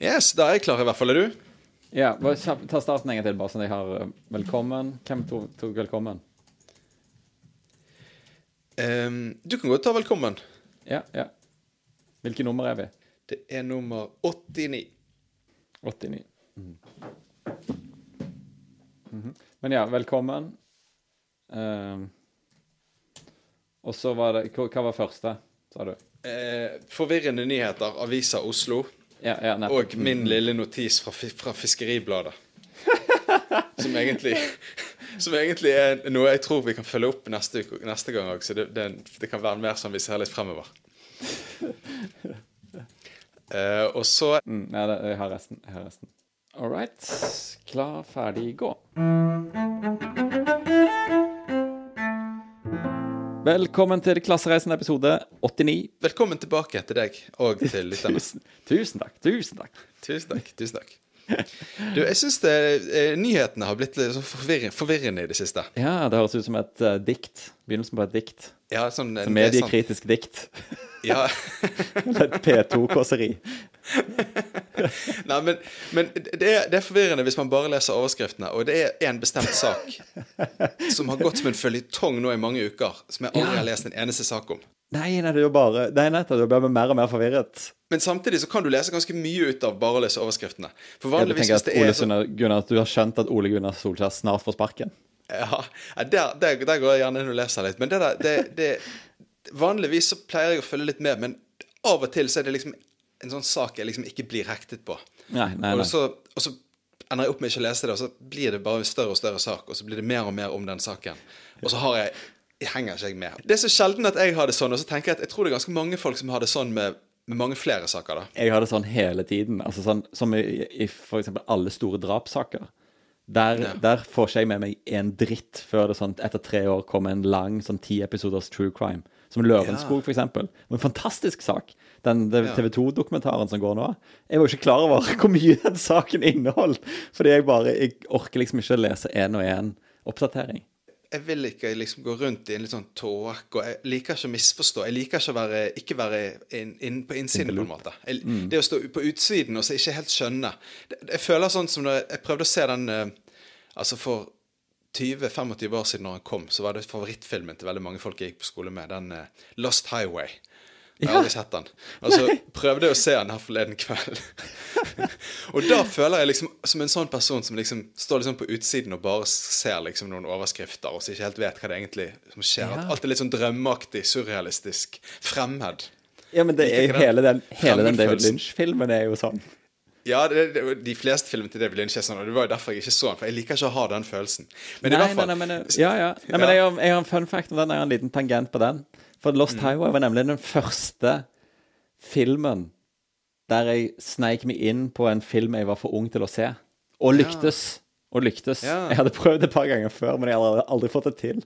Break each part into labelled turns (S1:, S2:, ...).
S1: Yes, da er jeg klar i hvert fall. Er du?
S2: Ja, bare Ta starten en gang til, bare sånn jeg har eh, velkommen. Hvem tok, tok velkommen?
S1: Um, du kan godt ta velkommen.
S2: Ja, ja. Hvilke nummer er vi?
S1: Det er nummer 89.
S2: 89. Mm. Mm -hmm. Men ja, velkommen. Um, og så var det hva var første, sa du?
S1: Eh, forvirrende nyheter, Avisa Oslo.
S2: Ja, ja.
S1: Og min lille notis fra, fra Fiskeribladet. som egentlig Som egentlig er noe jeg tror vi kan følge opp neste, neste gang òg. Så det, det, det kan være mer sånn vi ser litt fremover. Uh, og så
S2: Mm, det, jeg har resten. Jeg har resten. All right. Klar, ferdig, gå. Velkommen til Klassereisen episode 89.
S1: velkommen tilbake til deg og til lytterne.
S2: Tusen, tusen takk. Tusen takk.
S1: Tusen takk. tusen takk Du, jeg syns nyhetene har blitt litt sånn forvirrende, forvirrende i det siste.
S2: Ja, det høres ut som et uh, dikt. Begynnelsen på et dikt.
S1: Ja, sånn, det er sant.
S2: mediekritisk dikt.
S1: Ja.
S2: Eller et P2-kåseri.
S1: Nei, men, men det, er, det er forvirrende hvis man bare leser overskriftene. Og det er en bestemt sak som har gått som en føljetong nå i mange uker, som jeg aldri har lest en eneste sak om.
S2: Nei, nei, det er jo bare Nei, nettopp. Du blir mer og mer forvirret.
S1: Men samtidig så kan du lese ganske mye ut av bare å lese overskriftene. For vanligvis
S2: tenker
S1: hvis
S2: at
S1: det
S2: Ole
S1: sånn
S2: Gunnar, at du har skjønt at Ole Gunnar Solskjær snart får sparken.
S1: Ja, ja, der, der, der går jeg gjerne inn og leser litt. Men det der, det, det Vanligvis så pleier jeg å følge litt med, men av og til så er det liksom en sånn sak jeg liksom ikke blir hektet på.
S2: Nei, nei,
S1: Og så, og så ender jeg opp med ikke å lese det, og så blir det bare en større og større sak, og så blir det mer og mer om den saken. Og så har jeg henger ikke jeg med. Det er så sjelden at jeg har det sånn, og så tenker jeg at jeg tror det er ganske mange folk som har det sånn med, med mange flere saker, da.
S2: Jeg har det sånn hele tiden. Altså sånn Som i, i eksempel alle store drapssaker. Der,
S1: Ja.
S2: der får ikke jeg med meg en dritt før det sånn etter tre år kommer en lang sånn ti episoders true crime. Som Lørenskog, for eksempel. En fantastisk sak. Den
S1: Ja.
S2: TV 2-dokumentaren som går nå. Jeg var jo ikke klar over hvor mye den saken inneholdt. Fordi jeg bare jeg orker liksom ikke lese én og én oppdatering.
S1: Jeg vil ikke liksom gå rundt i en litt sånn tåke, jeg liker ikke å misforstå. Jeg liker ikke å være, ikke være inn, inn på innsiden, på en måte. Jeg, Det å stå på utsiden og så ikke helt skjønne. Det, jeg føler sånn som når jeg prøvde å se den eh, Altså for 20-25 år siden når den kom, så var det favorittfilmen til veldig mange folk jeg gikk på skole med. Den eh, Lost Highway. Jeg har aldri sett den. Og så prøvde å se den her forleden kveld. og da føler jeg liksom som en sånn person som liksom står liksom på utsiden og bare ser liksom noen overskrifter, og så ikke helt vet hva det egentlig som skjer.
S2: Ja.
S1: Alt er litt sånn drømmeaktig, surrealistisk, fremmed.
S2: Ja, men det er
S1: jo
S2: hele den, hele den David. Lynch-filmen er jo sånn.
S1: Ja, det, det, de fleste filmene til David Lynch er sånn, og det var jo derfor jeg ikke så den, for jeg liker ikke å ha den følelsen. Men i hvert fall
S2: nei, nei, men, ja, ja. Nei, men jeg, har, jeg har en fun fact om den. Jeg har en liten tangent på den. For Lost
S1: Mm.
S2: Highway var nemlig den første filmen der jeg sneik meg inn på en film jeg var for ung til å se. Og lyktes. Og lyktes.
S1: Ja.
S2: Jeg hadde prøvd et par ganger før, men jeg hadde aldri, fått det til.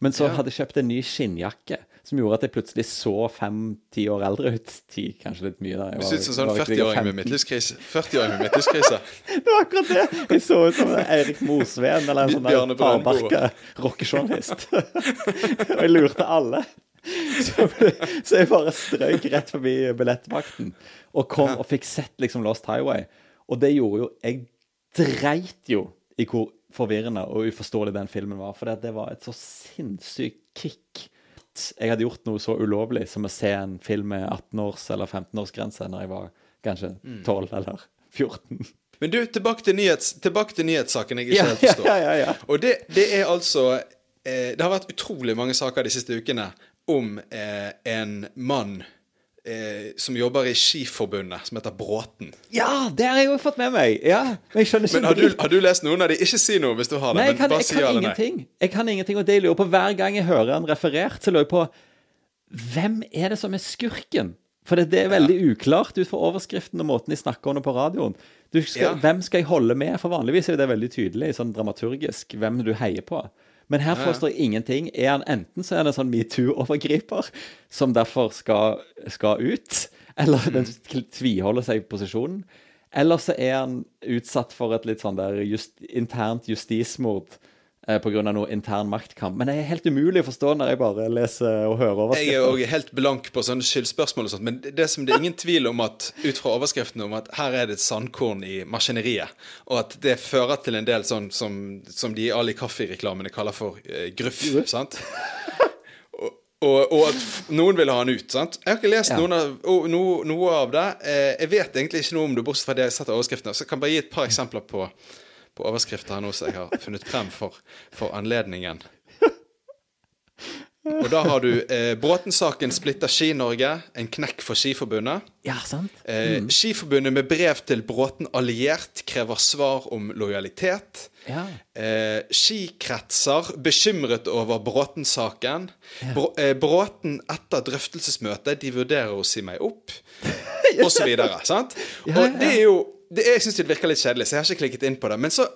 S2: Men så
S1: Ja.
S2: hadde jeg kjøpt en ny skinnjakke som gjorde at jeg plutselig så fem-ti år eldre ut. Ti, kanskje litt mye. da. Jeg
S1: Du
S2: var-
S1: ser ut som en sånn 40-åring med
S2: 15.
S1: midtlivskrise. 40-åring med midtlivskrise.
S2: Det var akkurat det! Jeg så ut som Eirik Mosveen eller en sånn hardbarka rockejournalist. og jeg lurte alle. Så, så jeg bare strøyk rett forbi billettmakten og kom og fikk sett liksom Lost Highway. Og det gjorde jo Jeg dreit jo i hvor forvirrende og uforståelig den filmen var. For det, det var et så sinnssykt kick. Jeg hadde gjort noe så ulovlig som å se en film med 18-års- eller 15-årsgrense når jeg var kanskje
S1: Mm.
S2: 12 eller 14.
S1: Men du, tilbake til, nyhets, tilbake til nyhetssaken jeg ikke helt
S2: ja,
S1: forstår.
S2: ja, ja, ja.
S1: Og det, det er altså eh, Det har vært utrolig mange saker de siste ukene om eh, en mann eh, som jobber i Skiforbundet, som heter Bråten.
S2: Ja, det har jeg jo fått med meg! Ja, men jeg
S1: Men har du, har du lest noen av de? Ikke si noe hvis du har det.
S2: Nei, jeg kan, jeg kan
S1: ja eller nei.
S2: ingenting. Jeg kan ingenting, og det jeg lurer på hver gang jeg hører han referert, så lurer jeg på Hvem er det som er skurken? For det, det er veldig uklart ut fra overskriften og måten de snakker om på radioen. Du skal,
S1: Ja.
S2: Hvem skal jeg holde med? For vanligvis er det veldig tydelig, sånn dramaturgisk, hvem du heier på. Men her forstår jeg ingenting. Er han enten så er han en sånn metoo-overgriper, som derfor skal, skal ut, eller
S1: Mm.
S2: den tviholder seg i posisjonen, eller så er han utsatt for et litt sånn der just, internt justismord pga. noe intern maktkamp. Men det er helt umulig å forstå når jeg bare leser og hører overskriften.
S1: Jeg er òg helt blank på sånne skyldspørsmål og sånt, men det som det er ingen tvil om at ut fra overskriften om at her er det et sandkorn i maskineriet, og at det fører til en del sånn som, som de i Ali Kaffi-reklamene kaller for eh, gruff, sant? Og, og, og at noen vil ha han ut. sant? Jeg har ikke lest
S2: Ja.
S1: noen av, no, noe av det. Eh, jeg vet egentlig ikke noe om det, bortsett fra det jeg har sett av overskriftene. Så jeg kan bare gi et par eksempler på, på overskrifter her nå som jeg har funnet frem for, for anledningen. Og da har du eh, Bråten-saken splitter Ski-Norge. En knekk for Skiforbundet.
S2: Ja, sant?
S1: Eh, Skiforbundet med brev til Bråten alliert krever svar om lojalitet.
S2: Ja.
S1: Eh, skikretser bekymret over Bråten-saken. Brå, eh, Bråten etter drøftelsesmøtet, de vurderer å si meg opp. Og så videre. sant?
S2: Ja,
S1: Og
S2: ja.
S1: det er jo det, Jeg syns det virker litt kjedelig, så jeg har ikke klikket inn på det. Men så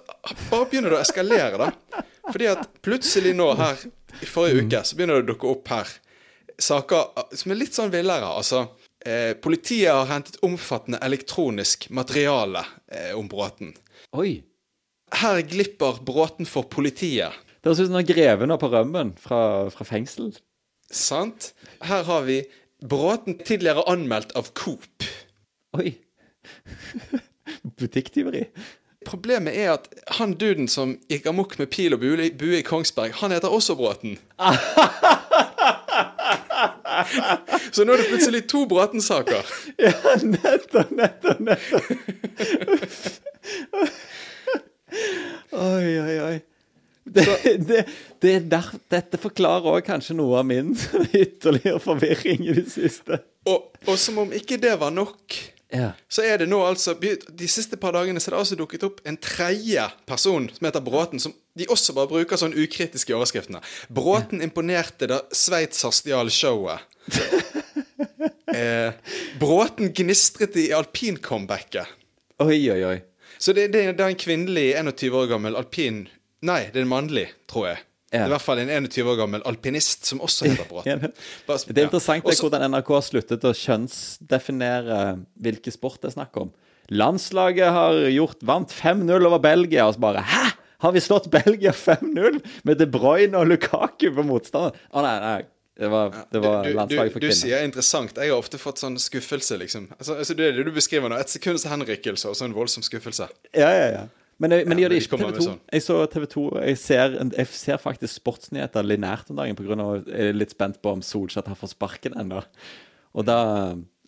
S1: bare begynner det å eskalere, da. Fordi at plutselig nå her i forrige uke så begynner det å dukke opp her saker eh, som er litt sånn villere. Altså eh, Politiet har hentet omfattende elektronisk materiale eh, om Bråten.
S2: Oi.
S1: Her glipper Bråten for politiet.
S2: Det høres ut som greven er på rømmen fra, fra fengsel.
S1: Sant? Her har vi Bråten tidligere anmeldt av Coop.
S2: Oi. Butikktyveri.
S1: Problemet er at han duden som gikk amok med pil og bue, bue i Kongsberg, han heter også Bråten. Så nå er det plutselig to Bråten-saker.
S2: Ja, nettopp, nettopp, nettopp. oi, oi, oi. Det, det, det er der, dette forklarer òg kanskje noe av min ytterligere forvirring i det siste.
S1: Og, og som om ikke det var nok,
S2: Ja.
S1: så er det nå altså De siste par dagene så er det altså dukket opp en tredje person som heter Bråten, som de også bare bruker sånn ukritiske i overskriftene. Bråten imponerte da Sveitser stjal showet. Eh, Bråten gnistret i alpincomebacket.
S2: Oi, oi, oi.
S1: Så det, det, det er en kvinnelig 21 år gammel alpin... Nei, det er en mannlig, tror jeg. Det er i hvert fall en 21 år gammel alpinist som også heter. Bare-
S2: Det er interessant det, hvordan NRK har sluttet å kjønnsdefinere hvilke sport det er snakk om. Landslaget har gjort vant 5-0 over Belgia, og så bare Hæ?! Har vi slått Belgia 5-0 med De Bruyne og Lukaku på motstander? Å nei, nei. Det var, det var
S1: du, du,
S2: landslaget for
S1: du
S2: kvinner.
S1: sier interessant. Jeg har ofte fått sånn skuffelse, liksom. Altså, altså, det er det du beskriver nå. Et sekunds henrykkelse og så en voldsom skuffelse.
S2: Ja, ja, ja. Men, jeg, men
S1: Ja,
S2: gjør det ikke på TV 2.
S1: sånn.
S2: Jeg så TV 2 Jeg ser, jeg ser faktisk sportsnyheter linært om dagen pga. at jeg er litt spent på om Solskjær har fått sparken ennå. Og da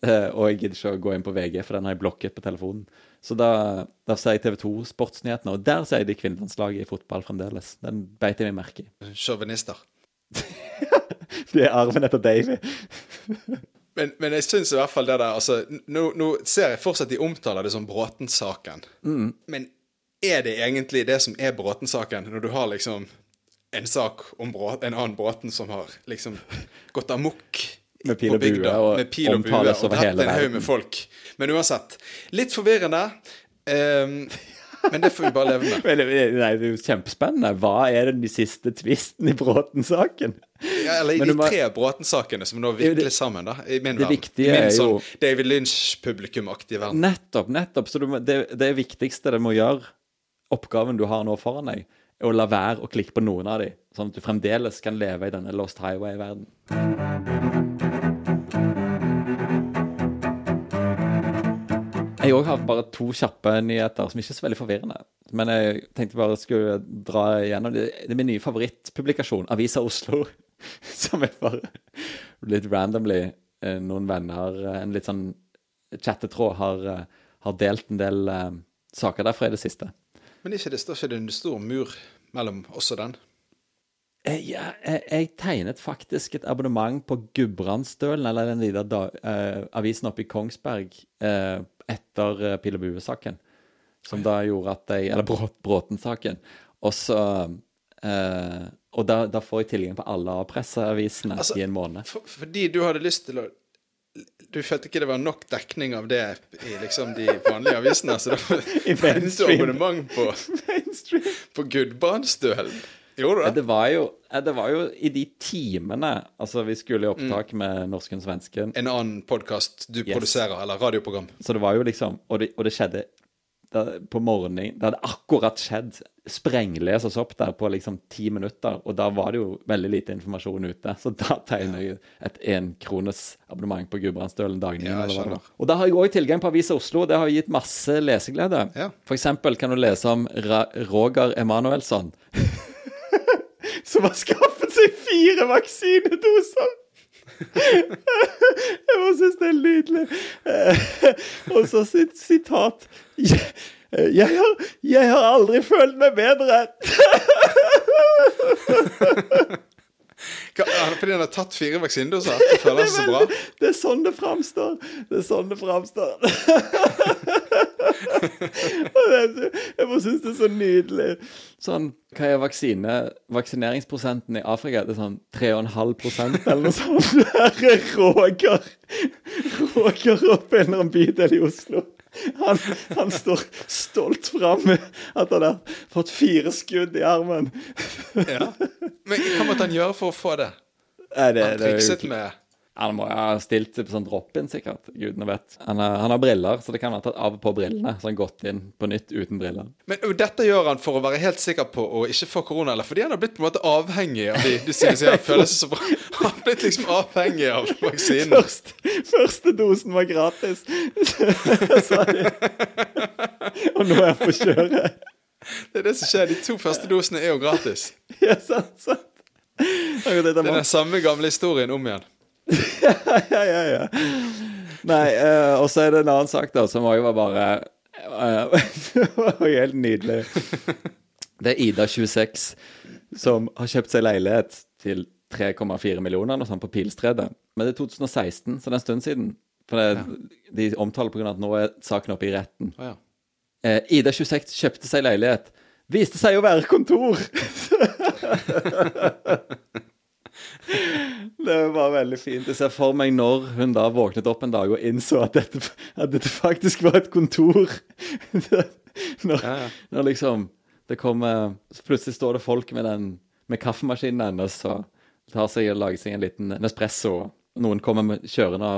S2: eh, Og jeg gidder ikke å gå inn på VG, for den har jeg blokket på telefonen. Så da, da ser jeg TV 2 Sportsnyhetene, og der ser jeg de kvinnelandslaget i fotball fremdeles. Den beit jeg meg merke i.
S1: Sjåvinister.
S2: Det er arven etter Davy.
S1: Men, men jeg syns i hvert fall det der altså, nå, nå ser jeg fortsatt de omtaler det som Bråten-saken.
S2: Mm.
S1: Men er det egentlig det som er Bråten-saken, når du har liksom en sak om bråten, en annen Bråten som har liksom gått amok
S2: Med pil og bue, og
S1: med pil og bue og drept en haug med folk. Men uansett. Litt forvirrende. Um, men det får vi bare leve med.
S2: Nei, det er jo kjempespennende. Hva er den siste tvisten i Bråten-saken?
S1: Ja, eller i de
S2: må-
S1: tre Bråten-sakene som nå virkelig sammen, da. I min
S2: det
S1: verden. I min
S2: jo-
S1: sånn David Lynch-publikumaktige verden.
S2: Nettopp, nettopp. Så må- det, det viktigste det må gjøre, oppgaven du har nå foran deg, er å la være å klikke på noen av dem, sånn at du fremdeles kan leve i denne Lost Highway-verdenen. Jeg òg har bare to kjappe nyheter som ikke er så veldig forvirrende. Men jeg tenkte bare skulle dra igjennom det. Det er min nye favorittpublikasjon, Avisa Oslo. Som er bare litt randomly eh, noen venner, eh, en litt sånn chattetråd, har, eh, har delt en del saker derfra i det siste.
S1: Men ikke det står ikke det en stor mur mellom oss og den?
S2: Eh, Ja, jeg, jeg tegnet faktisk et abonnement på Gudbrandsdølen, eller den lille da, eh, avisen oppe i Kongsberg, eh, etter eh, Pil og bue-saken. Som da gjorde at jeg Eller Brå- Bråten-saken. Og så eh, Og da, da får jeg tilgang på alle A-presseavisene
S1: Altså,
S2: i en måned.
S1: For, fordi du hadde lyst til å Du følte ikke det var nok dekning av det i liksom de vanlige avisene, så da fant du abonnement på, på Gudbrandsdølen. Gjorde du det?
S2: det var, jo, det var jo i de timene Altså, vi skulle i opptak med norsken svensken.
S1: En annen podkast du
S2: Yes.
S1: produserer, eller radioprogram.
S2: Så det var jo liksom Og det, og det skjedde på morgenen Det hadde akkurat skjedd. Sprengleses opp der på liksom ti minutter, og da var det jo veldig lite informasjon ute. Så da tegner jeg et enkronesabonnement på Gudbrandsdølen Dagningen.
S1: Ja,
S2: var. og da har jeg òg tilgang på Avisa Oslo, det har gitt masse leseglede.
S1: Ja.
S2: Eksempel kan du lese om Ra Roger Emanuelsson, som har skaffet seg fire vaksinedoser. Jeg bare syns det er nydelig. Eh, Og så sitt sitat. Jeg, jeg, har, jeg har aldri følt meg bedre.
S1: Fordi han har tatt fire vaksinedoser? Det føler han seg så bra?
S2: Det er sånn det framstår. Det er sånn det framstår. Jeg bare syns det er så nydelig. Sånn, hva er vaksine, vaksineringsprosenten i Afrika? Det er sånn 3,5 eller noe sånt. Her er Roger. Roger oppe i en bydel i Oslo. Han, han står stolt fram med at han har fått fire skudd i armen.
S1: Ja. Men hva måtte han gjøre for å få det?
S2: Nei, det,
S1: Han
S2: det
S1: trikset med
S2: Han må ha stilt seg på sånn drop-in, sikkert. Gudene vet. Han, er, han har briller, så det kan være tatt av og på brillene. Så han har gått inn på nytt uten briller.
S1: Men og dette gjør han for å være helt sikker på å ikke få korona, eller fordi han har blitt på en måte avhengig av de Du sier sier han føler seg så bra. Han har blitt liksom avhengig av vaksinen.
S2: Først, første dosen var gratis, sa de. Og nå er han på kjøret.
S1: Det er det som skjer. De to første dosene er jo gratis.
S2: Ja, sant, sant.
S1: Det er den samme gamle historien om igjen.
S2: ja, ja, ja. Nei, uh, og så er det en annen sak, da, som òg var bare uh, Det var helt nydelig. Det er Ida 26 som har kjøpt seg leilighet til 3,4 millioner noe sånt på Pilstredet. Men det er 2016, så det er en stund siden. For det, de omtaler pga. at nå er saken oppe i retten.
S1: Oh, ja.
S2: Eh, Ida 26 kjøpte seg leilighet. Viste seg å være kontor! det var veldig fint. Jeg ser for meg når hun da våknet opp en dag og innså at dette, at dette faktisk var et kontor. når,
S1: Ja, ja.
S2: når liksom det kommer Plutselig står det folk med, den, med kaffemaskinen hennes og tar seg og lager seg en liten Nespresso. Noen kommer med, kjørende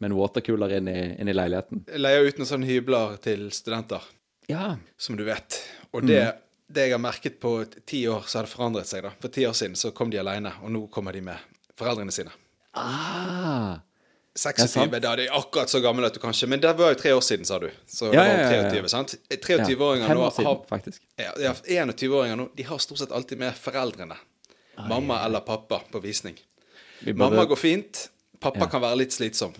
S2: med en watercooler inn i, inn i leiligheten.
S1: Leier ut noen sånne hybler til studenter,
S2: Ja.
S1: som du vet. Og det, det jeg har merket på ti år, så har det forandret seg. da. For ti år siden så kom de alene, og nå kommer de med foreldrene sine.
S2: Ah.
S1: 26,
S2: sant.
S1: da er de akkurat så gammel at du kanskje Men det var jo tre år siden, sa du. Så
S2: Ja,
S1: det var
S2: 23, ja, ja.
S1: 23, sant? 23-åringer nå
S2: år siden,
S1: har
S2: faktisk.
S1: ja, ja, 21-åringer nå, de har stort sett alltid med foreldrene. Mamma eller pappa på visning.
S2: Vi burde-
S1: Mamma går fint. Pappa kan være litt slitsom.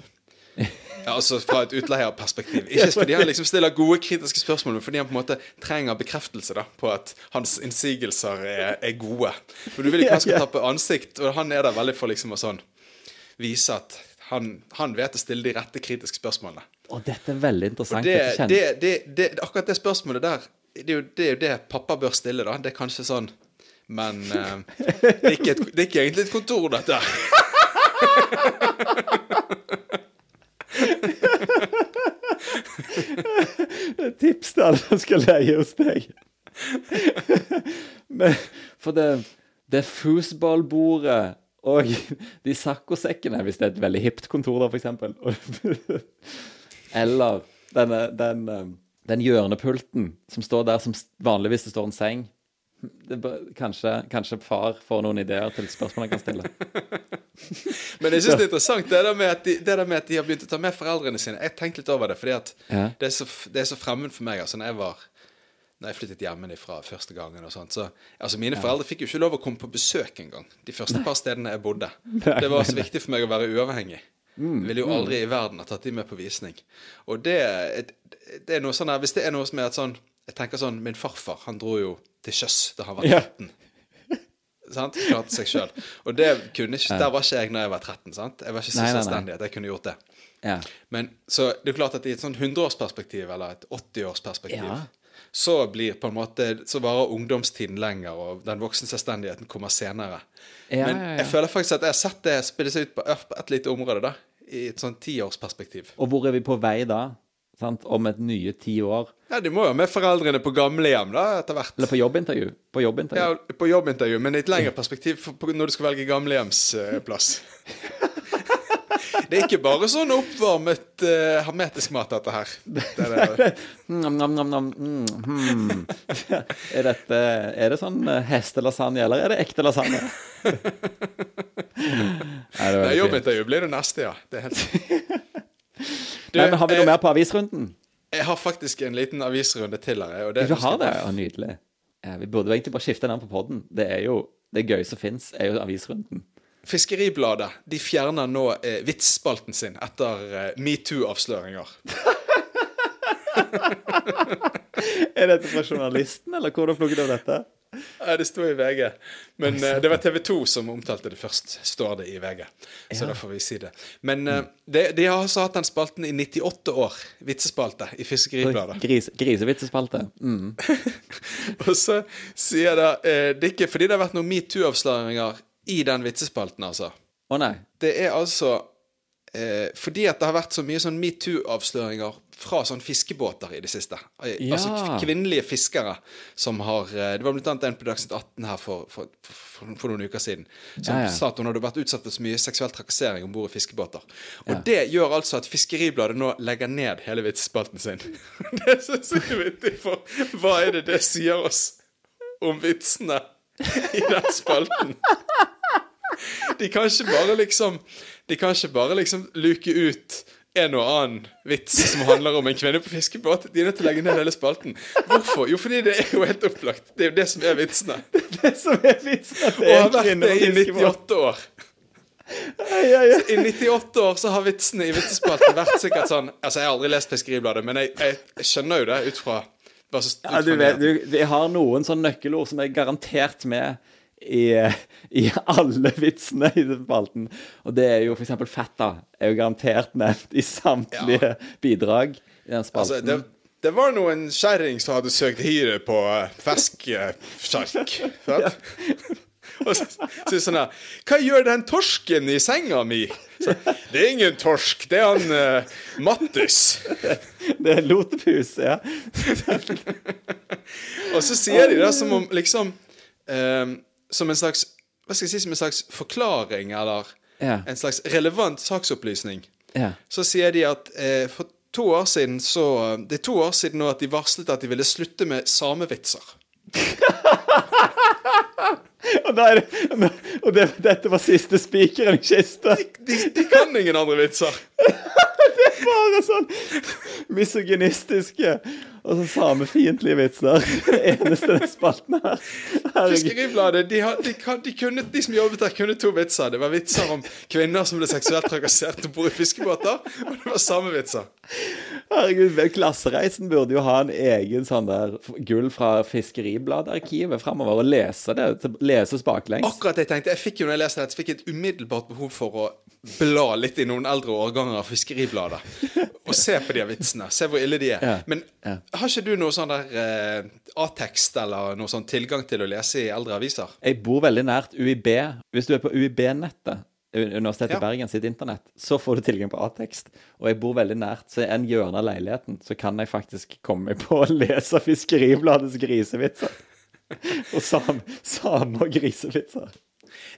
S1: Ja, altså Fra et utleierperspektiv. Ikke fordi han liksom stiller gode kritiske spørsmål, men fordi han på en måte trenger bekreftelse da på at hans innsigelser er, er gode. For Du vil ikke han skal tappe ansikt, og han er der veldig for liksom å sånn vise at han, han vet å stille de rette kritiske spørsmålene.
S2: Og dette er veldig interessant.
S1: Det,
S2: dette
S1: det, det, det, akkurat det spørsmålet der, det er, jo, det er jo det pappa bør stille, da. Det er kanskje sånn Men uh, det, er ikke et, det er ikke egentlig et kontor, dette.
S2: Tips til alle som skal leie hos deg. Men, for det, det foosballbordet og de saccosekkene, hvis det er et veldig hipt kontor, for eksempel. Eller denne, den, eh, den hjørnepulten som står der som vanligvis det står en seng. Kanskje, kanskje far får noen ideer til spørsmål han kan stille.
S1: Men jeg syns det er interessant det der, med at de, det der med at de har begynt å ta med foreldrene sine. Jeg tenkte litt over det, fordi at
S2: Ja.
S1: det, er så, det er så fremmed for meg. Altså, når jeg var Når jeg flyttet hjemmefra første gangen og sånt, så Altså, mine foreldre fikk jo ikke lov å komme på besøk engang. De første par stedene jeg bodde. Det var så viktig for meg å være uavhengig.
S2: Mm,
S1: Ville jo aldri i verden ha tatt de med på visning. Og det, det er noe sånn her Hvis det er noe som er et sånn Jeg tenker sånn Min farfar, han dro jo til sjøs da han var
S2: Ja.
S1: 13. Sant? Klarte seg sjøl. Og det kunne ikke, der var ikke jeg når jeg var 13. sant? Jeg var ikke så selvstendig at jeg kunne gjort det.
S2: Ja.
S1: Men så det er klart at i et sånn 100-årsperspektiv, eller et 80-årsperspektiv,
S2: Ja.
S1: så blir på en måte Så varer ungdomstiden lenger, og den voksne selvstendigheten kommer senere.
S2: Ja,
S1: Men
S2: ja, ja.
S1: jeg føler faktisk at jeg har sett det spille seg ut på på et lite område, da. I et sånn tiårsperspektiv.
S2: Og hvor er vi på vei da? Sant? Om et nye ti år?
S1: Ja, de må jo ha med foreldrene på gamlehjem, da, etter hvert.
S2: Eller på jobbintervju? På jobbintervju.
S1: Ja, på jobbintervju, men i et lengre perspektiv når du skal velge gamlehjemsplass. det er ikke bare sånn oppvarmet uh, hermetisk mat, dette her. Det er, det.
S2: Nam, nam, nam. Mm, hmm. er, dette, er det sånn uh, hestelasagne, eller er det ekte lasagne?
S1: Nei, det Jobbintervju blir det neste, ja. Det er helt
S2: Nei, men Har vi noe eh, mer på avisrunden?
S1: Jeg har faktisk en liten avisrunde til her.
S2: Vi har det? Ja, nydelig. Vi burde egentlig bare skifte navn på poden. Det er jo det gøye som fins, er jo avisrunden.
S1: Fiskeribladet de fjerner nå eh, vitsspalten sin etter eh, metoo-avsløringer.
S2: er dette fra journalisten, eller hvor har du plukket opp dette?
S1: Ja, det sto i VG. Men uh, det var TV 2 som omtalte det først, står det i VG. Så ja. da får vi si det. Men uh, de, de, har også hatt den spalten i 98 år. Vitsespalte i Fiskeribladet.
S2: Gris, grisevitsespalte. Mm.
S1: og så sier da uh, Det ikke fordi det har vært noen metoo-avsløringer i den vitsespalten, altså.
S2: Å nei.
S1: Det er altså fordi at det har vært så mye sånn metoo-avsløringer fra sånne fiskebåter i det siste. Eh, ja. Altså kvinnelige fiskere som har eh, Det var bl.a. en på Dagsnytt 18 her for, for, for, for, noen uker siden som ja, ja. sa at hun hadde vært utsatt for så mye seksuell trakassering om bord i fiskebåter. Og det gjør altså at Fiskeribladet nå legger ned hele vitsespalten sin. det er vittig, for hva er det det sier oss om vitsene i den spalten? De kan ikke bare liksom De kan ikke bare liksom luke ut en og annen vits som handler om en kvinne på fiskebåt. De er nødt til å legge ned hele spalten. Hvorfor? Jo, fordi det er jo helt opplagt. Det er jo det som er vitsene.
S2: Det som er vitsene
S1: Og har vært det i 98 år.
S2: Ai, ai, ai.
S1: I 98 år så har vitsene i vitsespalten vært sikkert sånn Altså, jeg har aldri lest Fiskeribladet, men jeg, jeg skjønner jo det ut fra,
S2: ut fra ja, du vet, du, Vi har noen sånne nøkkelord som er garantert med i, i, alle vitsene i spalten. Og det er jo f.eks. fetta er jo garantert nevnt i samtlige ja. bidrag i den spalten. Altså,
S1: det, det, var nå en kjerring som hadde søkt hyre på fesksjark. Ja. Og så sier sånn her Hva gjør den torsken i senga mi? Så, det er ingen torsk, det er han uh, Mattis.
S2: Det er lotepus, ja.
S1: og så sier de det som om liksom um, som en slags hva skal jeg si, som en slags forklaring eller ja. en slags relevant saksopplysning,
S2: ja.
S1: så sier de at eh, for to år siden så Det er to år siden nå at de varslet at de ville slutte med samevitser.
S2: og, der, og det, dette var siste spikeren i kista.
S1: De, de, de, kan ingen andre vitser.
S2: det er bare sånn misogynistiske og så samefiendtlige vitser. Eneste den spalten her.
S1: Fiskeribladet, de, de, de, kunne, de, som jobbet der, kunne to vitser. Det var vitser om kvinner som ble seksuelt trakassert og bor i fiskebåter, og det var samme vitser.
S2: Herregud, Klassereisen burde jo ha en egen sånn der gull fra Fiskeribladarkivet framover, og lese det. Leses baklengs.
S1: Akkurat det jeg tenkte. Jeg fikk jo når jeg leste det, så fikk jeg et umiddelbart behov for å bla litt i noen eldre årganger av Fiskeribladet. Og se på de vitsene. Se hvor ille de er. Ja, Men ja. har ikke du noe sånn der eh, A-tekst eller noe sånn tilgang til å lese i eldre aviser?
S2: Jeg bor veldig nært UiB. Hvis du er på UiB-nettet, Universitetet i ja. Bergen sitt internett, så får du tilgang på A-tekst. Og jeg bor veldig nært, så en hjørne av leiligheten så kan jeg faktisk komme på å lese Fiskeribladets grisevitser. og samme, grisevitser.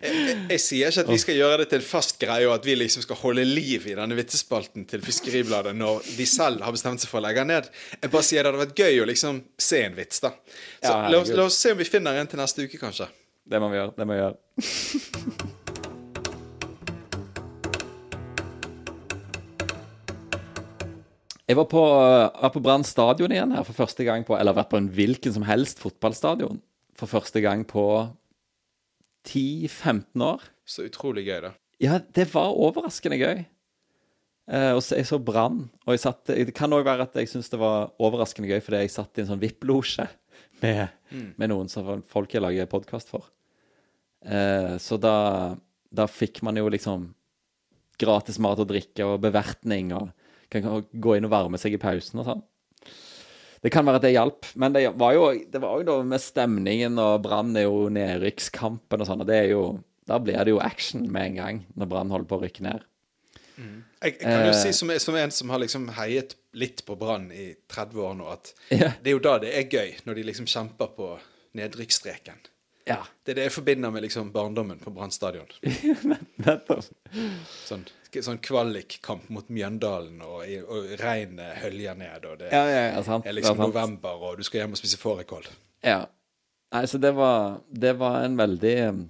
S1: Jeg, jeg, sier ikke at vi skal gjøre det til en fast greie, og at vi liksom skal holde liv i denne vitsespalten til Fiskeribladet når de selv har bestemt seg for å legge ned. Jeg bare sier det hadde vært gøy å liksom se en vits, da. Så ja, la, oss, la, oss, se om vi finner en til neste uke, kanskje.
S2: Det må vi gjøre. Det må vi gjøre. Jeg var på, var på Brann stadion igjen her for første gang på Eller vært på en hvilken som helst fotballstadion for første gang på 10-15 år.
S1: Så utrolig gøy, da.
S2: Ja, det var overraskende gøy. Eh, og så, jeg så Brann. Og jeg satt, det kan òg være at jeg syns det var overraskende gøy fordi jeg satt i en sånn VIP-losje med, mm. med, noen som folk jeg lager podkast for. Eh, så da, da fikk man jo liksom gratis mat og drikke og bevertning, og kan gå inn og varme seg i pausen og sånn. Det kan være at det hjalp, men det var jo, det var jo noe med stemningen, og Brann er jo nedrykkskampen og sånn, og det er jo Da blir det jo action med en gang, når Brann holder på å rykke ned.
S1: Mm. Jeg, jeg, kan jo eh, si som, som, en som har liksom heiet litt på Brann i 30 år nå, at ja. det er jo da det er gøy, når de liksom kjemper på nedrykksstreken.
S2: Ja.
S1: Det er det jeg forbinder med liksom barndommen på Brann stadion.
S2: Nettopp.
S1: Sånn sånn kvalikkamp mot Mjøndalen, og, og regnet høljer ned, og det
S2: ja, ja, ja, sant,
S1: er liksom november, og du skal hjem og spise fårikål.
S2: Ja. Nei, så det var, det var en veldig um,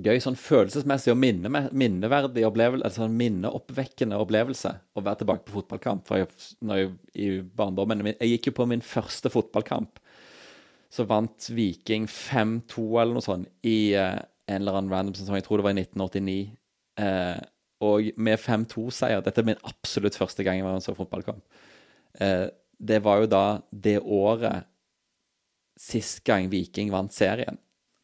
S2: gøy sånn følelsesmessig og minne, minneverdig opplevelse, altså en minneoppvekkende opplevelse å være tilbake på fotballkamp. For jeg, jeg, i barndommen Jeg gikk jo på min første fotballkamp. Så vant Viking 5-2 eller noe sånt i uh, en eller annen random sesong. Jeg tror det var i 1989. Uh, og med 5-2-seier Dette er min absolutt første gang jeg var en sånn fotballkamp. Eh, det var jo da det året sist gang Viking vant serien.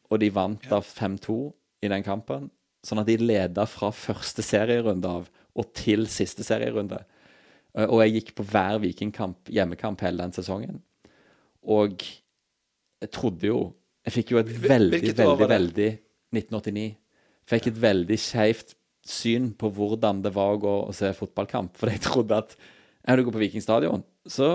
S2: Og de vant da 5-2 i den kampen. Sånn at de leda fra første serierunde av og til siste serierunde. Eh, og jeg gikk på hver Vikingkamp, hjemmekamp, hele den sesongen. Og jeg trodde jo Jeg fikk jo et veldig, veldig, veldig 1989. Fikk et veldig skeivt syn på hvordan det var å gå og se fotballkamp. For jeg trodde at ja, du går på Vikingstadion, så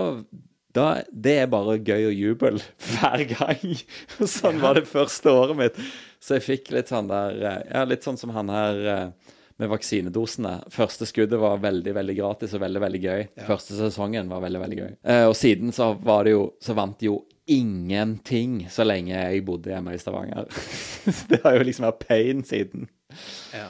S2: da, det er bare gøy og jubel hver gang. sånn var det første året mitt. Så jeg fikk litt sånn der eh, Ja, litt sånn som han her eh, med vaksinedosene. Første skuddet var veldig veldig gratis og veldig veldig gøy. Ja. Første sesongen var veldig veldig gøy. Eh, og siden så var det jo Så vant jo ingenting så lenge jeg bodde hjemme i Stavanger. det har jo liksom vært pain siden. Ja.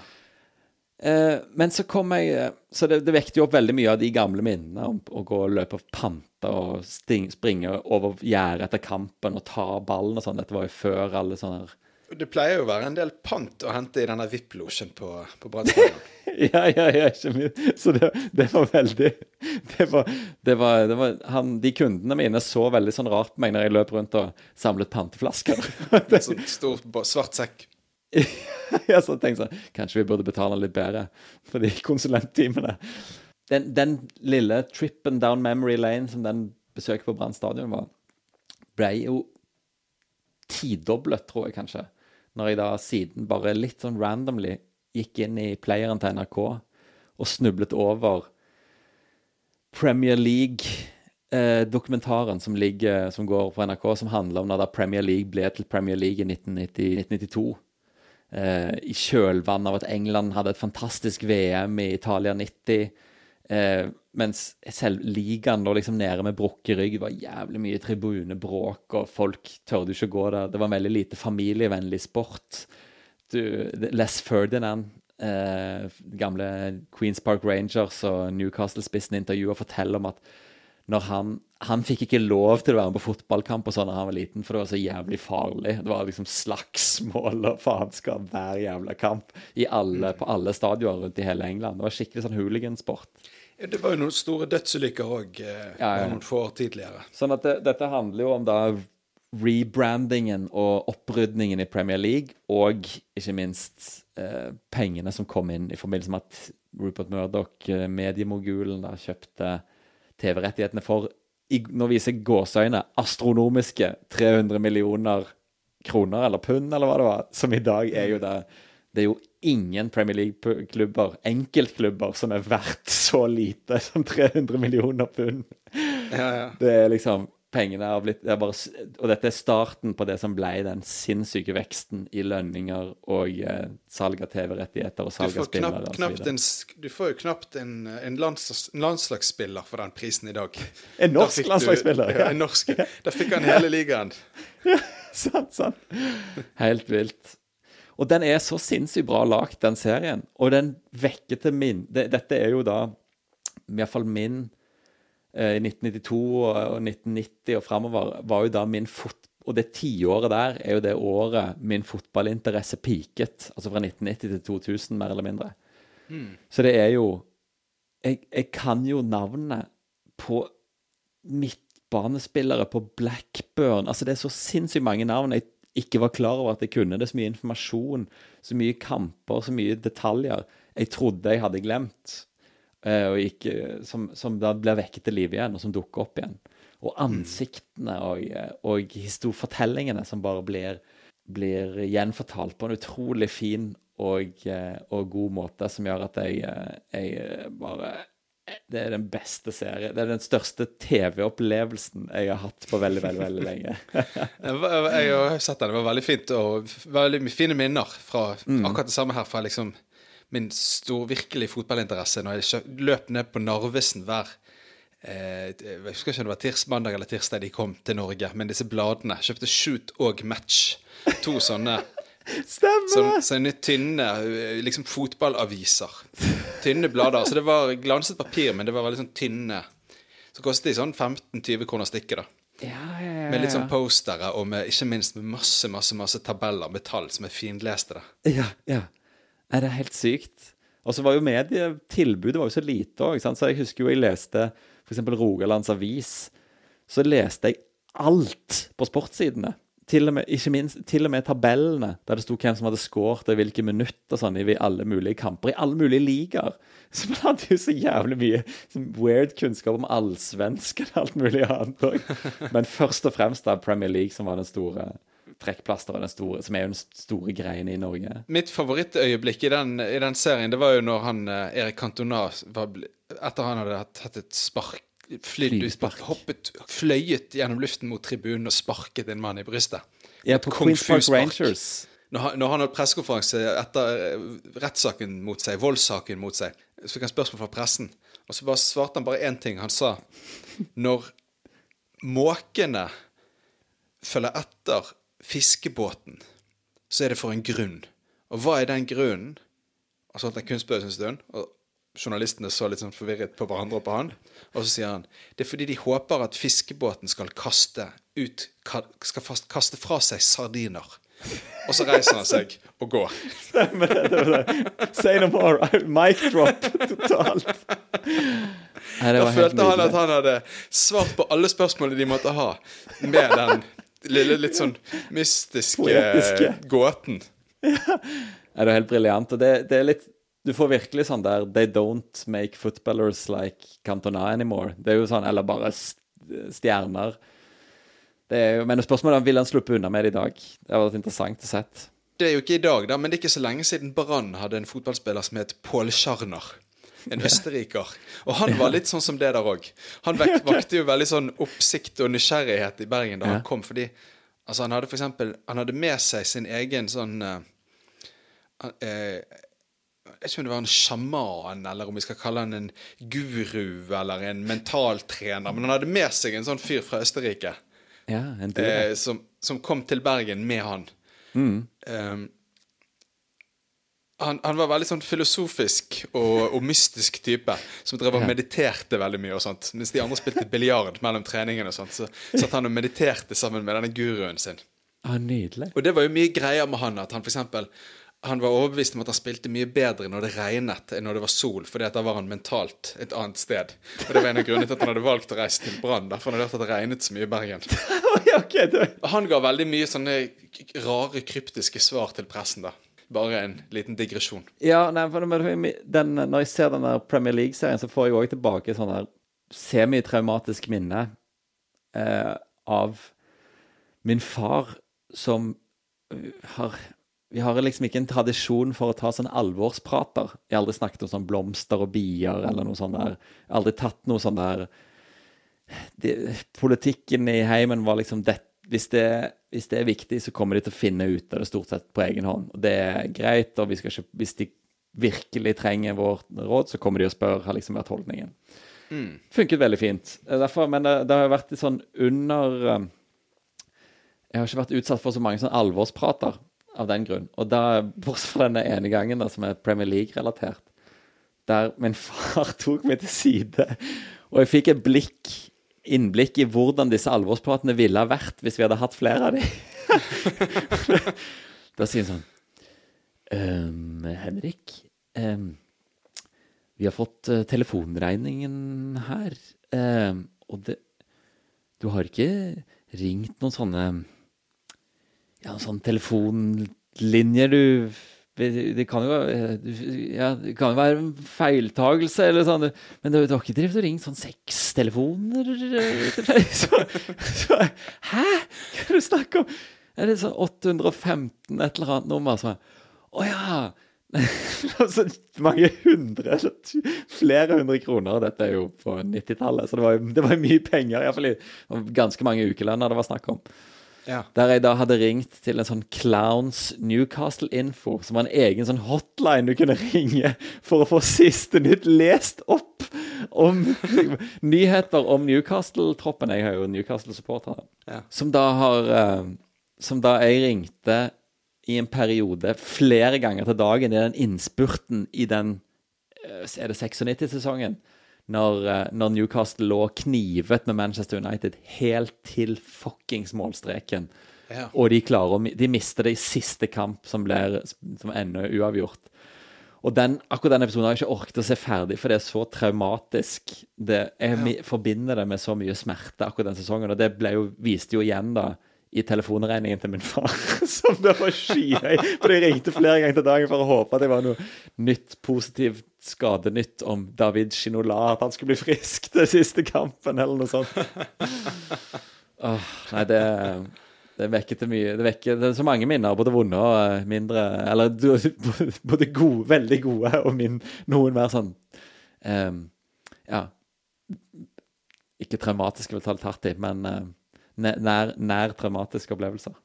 S2: Eh, men så kom jeg eh, Så det, det vekket jo opp veldig mye av de gamle minnene om å gå og løpe pante og sting, springe over gjerdet etter kampen og ta ballen og sånn. Dette var jo før alle sånne
S1: Det pleier jo å være en del pant å hente i denne VIP-losjen på, på Brannstadion.
S2: ja, ja, ja. Ikke minst. Så det, det, var veldig Det var, det var, det var han, De kundene mine så veldig sånn rart på meg når jeg løp rundt og samlet panteflasker.
S1: en sånn stor svart sekk.
S2: jeg så tenkte sånn Kanskje vi burde betale litt bedre for de konsulenttimene. Den, den, lille trippen down memory lane som den besøket på Brann stadion var, ble jo tidoblet, tror jeg kanskje. Når jeg da siden bare litt sånn randomly gikk inn i playeren til NRK og snublet over Premier League eh, som, ligger, som, går på NRK, som handler om da Premier League ble til Premier League i 1990, 1992 eh, i kjølvannet av at England hadde et fantastisk VM i Italia 90. Eh, mens selv ligaen lå liksom nede med brukket rygg. Det var jævlig mye tribunebråk, og folk tørde ikke å gå der. Det var en veldig lite familievennlig sport. Du, Les Ferdinand, eh, gamle Queens Park Rangers og Newcastle-spissen intervjuer, forteller om at når han Han fikk ikke lov til å være med på fotballkamp og sånn da han var liten, for det var så jævlig farlig. Det var liksom slagsmål og faenskap hver jævla kamp alle, på alle stadioner rundt i hele England. Det var skikkelig sånn hooligansport.
S1: Ja, det var jo noen store dødsulykker òg eh, ja, ja. noen få år tidligere.
S2: Sånn at det, dette handler jo om da rebrandingen og opprydningen i Premier League, og ikke minst eh, pengene som kom inn i forbindelse med at Rupert Murdoch, eh, mediemogulen, da kjøpte TV-rettighetene for i, Nå viser gåseøyne astronomiske 300 millioner kroner, eller pund, eller hva det var, som i dag er jo det Det er jo ingen Premier League-klubber, enkeltklubber, som er verdt så lite som 300 millioner pund. Ja, ja. Det er liksom pengene har blitt det bare, Og dette er starten på det som ble den sinnssyke veksten i lønninger og eh, salg av TV-rettigheter og salg av spillere.
S1: Knapt, en, du får jo knapt en, en, lands, en, landslagsspiller for den prisen i dag.
S2: En norsk landslagsspiller?
S1: Ja, en norsk. Da fikk han hele ligaen.
S2: ja, sant, sant. Helt vilt. Og den er så sinnssykt bra lagd, den serien. Og den vekker til min det, Dette er jo da i hvert fall min Eh, i 1992 og 1990 og framover, var jo da min fot... Og det tiåret der er jo det året min fotballinteresse peaket. Altså fra 1990 til 2000, mer eller mindre. Mm. Så det er jo jeg, jeg, kan jo navnet på midtbanespillere på Blackburn. Altså, det er så sinnssykt mange navn jeg ikke var klar over at jeg kunne. Det er så mye informasjon, så mye kamper, så mye detaljer jeg trodde jeg hadde glemt. Eh, og ikke, som, som, da blir vekket til live igjen, og som dukker opp igjen. Og ansiktene og, og historiefortellingene som bare blir, blir, gjenfortalt på en utrolig fin og, eh, og, god måte, som gjør at jeg, eh, jeg bare det er den beste serien. Det er den største TV-opplevelsen jeg har hatt på veldig veldig, veldig lenge.
S1: jeg har sett den. Det var veldig fint og veldig fine minner fra mm. akkurat det samme her. fra liksom min stor, virkelig fotballinteresse når jeg løp ned på Narvesen hver eh, Jeg husker ikke om det var tirs, mandag eller tirsdag de kom til Norge, men disse bladene. Kjøpte Shoot og Match. To sånne.
S2: Stemmer!
S1: Sånn, sånne tynne eh, liksom fotballaviser. Tynne blader. Så det var glanset papir, men det var veldig sånn tynne. Så kostet de sånn 15-20 kroner stykket, da.
S2: Ja, ja, ja,
S1: Med litt sånn postere, og med, ikke minst med masse masse, masse tabeller med tall som er finleste. da.
S2: Ja, ja. Nei, det er helt sykt. Og så var jo medietilbudet var jo så lite òg, så jeg husker jo jeg leste f.eks. Rogalands Avis. Så leste jeg alt på sportssidene. Til og, med, ikke minst, til og med tabellene, der det sto hvem som hadde skåret og hvilke minutter sånn, i alle mulige kamper, i alle mulige ligaer. Så man hadde jo så jævlig mye sånn weird kunnskap om allsvensken og alt mulig annet òg. Men først og fremst da Premier League, som var den store trekkplasteret, som er jo den store greien i Norge.
S1: Mitt favorittøyeblikk i den, i den serien, det var jo når han eh, Erik Cantona var, Etter han hadde hatt, et spark flydd ut, hoppet, fløyet gjennom luften mot tribunen og sparket en mann i brystet.
S2: Ja, på
S1: kung
S2: Queens Park. Rangers.
S1: Når han, når han holdt pressekonferanse etter eh, rettssaken mot seg, voldssaken mot seg, så fikk han spørsmål fra pressen. Og så bare svarte han bare én ting. Han sa når måkene følger etter fiskebåten, så er det for en grunn. Og hva er den grunnen? Og så holdt han kunstpause en stund, og journalistene så litt sånn forvirret på hverandre og på han. Og så sier han det er fordi de håper at fiskebåten skal kaste ut Skal fast, kaste fra seg sardiner. Og så reiser han seg og går.
S2: Stemmer det. det, var det. Say no more. Mic drop totalt. Nei,
S1: Da følte han at han hadde svart på alle spørsmålene de måtte ha, med den lille, litt sånn mystiske
S2: Poetiske.
S1: gåten.
S2: Ja. det er helt briljant. Og det, det er litt Du får virkelig sånn der They don't make footballers like Cantona anymore. Det er jo sånn, Eller bare st- stjerner. Det er jo, men spørsmålet er vil han sluppe unna med det i dag. Det har vært interessant å sett.
S1: Det er jo ikke i dag, da, men det er ikke så lenge siden Brann hadde en fotballspiller som het Paul Scharner. En østerriker. Og han var litt sånn som det der òg. Han vakte jo veldig sånn oppsikt og nysgjerrighet i Bergen da han kom, fordi altså, han hadde for eksempel Han hadde med seg sin egen sånn uh, eh, Jeg vet ikke om det var en sjaman, eller om vi skal kalle han en guru eller en mentaltrener, men han hadde med seg en sånn fyr fra Østerrike
S2: Ja,
S1: eh, som, som kom til Bergen med han. Um, han, han var veldig sånn filosofisk og, og mystisk type, som drev og mediterte veldig mye. og sånt Mens de andre spilte biljard mellom treningene, og sånt, så satt han og mediterte sammen med denne guruen sin.
S2: Ah, nydelig.
S1: Og det var jo mye greier med han, at han for eksempel han var overbevist om at han spilte mye bedre når det regnet enn når det var sol, fordi at da var han mentalt et annet sted. Og det var en av grunnene til at han hadde valgt å reise til Brann, for han hadde hørt at det regnet så mye i Bergen. Og Han ga veldig mye sånne rare, kryptiske svar til pressen, da. Bare en liten digresjon.
S2: Ja, nei, den, Når jeg ser den der Premier League-serien, så får jeg òg tilbake sånn der semitraumatisk minne eh, av min far som øh, har Vi har liksom ikke en tradisjon for å ta sånn alvorsprater. Jeg har aldri snakket om sånn blomster og bier eller noe sånt der. Jeg har aldri tatt noe sånn der de, Politikken i heimen var liksom det, hvis, det, hvis det er viktig, så kommer de til å finne ut av det stort sett på egen hånd. Og det er greit, og ikke, hvis de virkelig trenger vårt råd, så kommer de og spør, har liksom vært holdningen. Funket veldig fint. Derfor, men det, det har jo vært litt sånn under eh, Jeg har ikke vært utsatt for så mange sånn alvorsprater av den grunn. Og da, bortsett fra denne ene gangen da, som er Premier League-relatert, der min far tok meg til side, og jeg fikk et blikk, innblikk i hvordan disse alvorspratene ville ha vært hvis vi hadde hatt flere av dem. da sier han sånn «Ehm, Henrik, ehm, vi har fått eh, telefonregningen her, ehm, og det Du har ikke ringt noen sånne Ja, sånne telefonlinjer du det kan jo, ja, det kan jo være en feiltagelse, eller sånn, men du, har ikke drevet og ringt sånn seks telefoner? eh, Så, så, hæ? Hva er det du snakker om? Er det sånn 815 et eller annet nummer? Så, å ja! så mange hundre, flere hundre kroner. Dette er jo på 90-tallet, så det var, jo- det var mye penger. Iallfall ganske mange ukelønner det var snakk om.
S1: Ja.
S2: Der jeg da hadde ringt til en sånn Clowns Newcastle-info, som var en egen sånn hotline du kunne ringe for å få siste nytt lest opp om nyheter om Newcastle-troppen. Jeg har jo Newcastle-supportere.
S1: Ja.
S2: Som da har eh, Som da jeg ringte i en periode flere ganger til dagen i den innspurten i den eh, Er det 96-sesongen? Når, eh, når Newcastle lå knivet med Manchester United helt til fuckings målstreken.
S1: Ja.
S2: Og de klarer De mister det i siste kamp, som blir som ender uavgjort. Og den, akkurat den episoden har jeg ikke orket å se ferdig, for det er så traumatisk. Det, jeg ja. forbinder det med så mye smerte, akkurat den sesongen. Og det jo, viste jo igjen da i telefonregningen til min far, som det var skyhøy. For jeg ringte flere ganger til dagen for å håpe at det var noe nytt, positivt skadenytt om David Shinola, at han skulle bli frisk til siste kampen, eller noe sånt. Oh, nei, det det vekker til mye Det vekker det er så mange minner, både vonde og eh, mindre Eller både gode, veldig gode, og min, noen mer sånn um, Ja. Ikke traumatiske, vil ta litt hardt i, men eh, nær, nær, traumatiske opplevelser.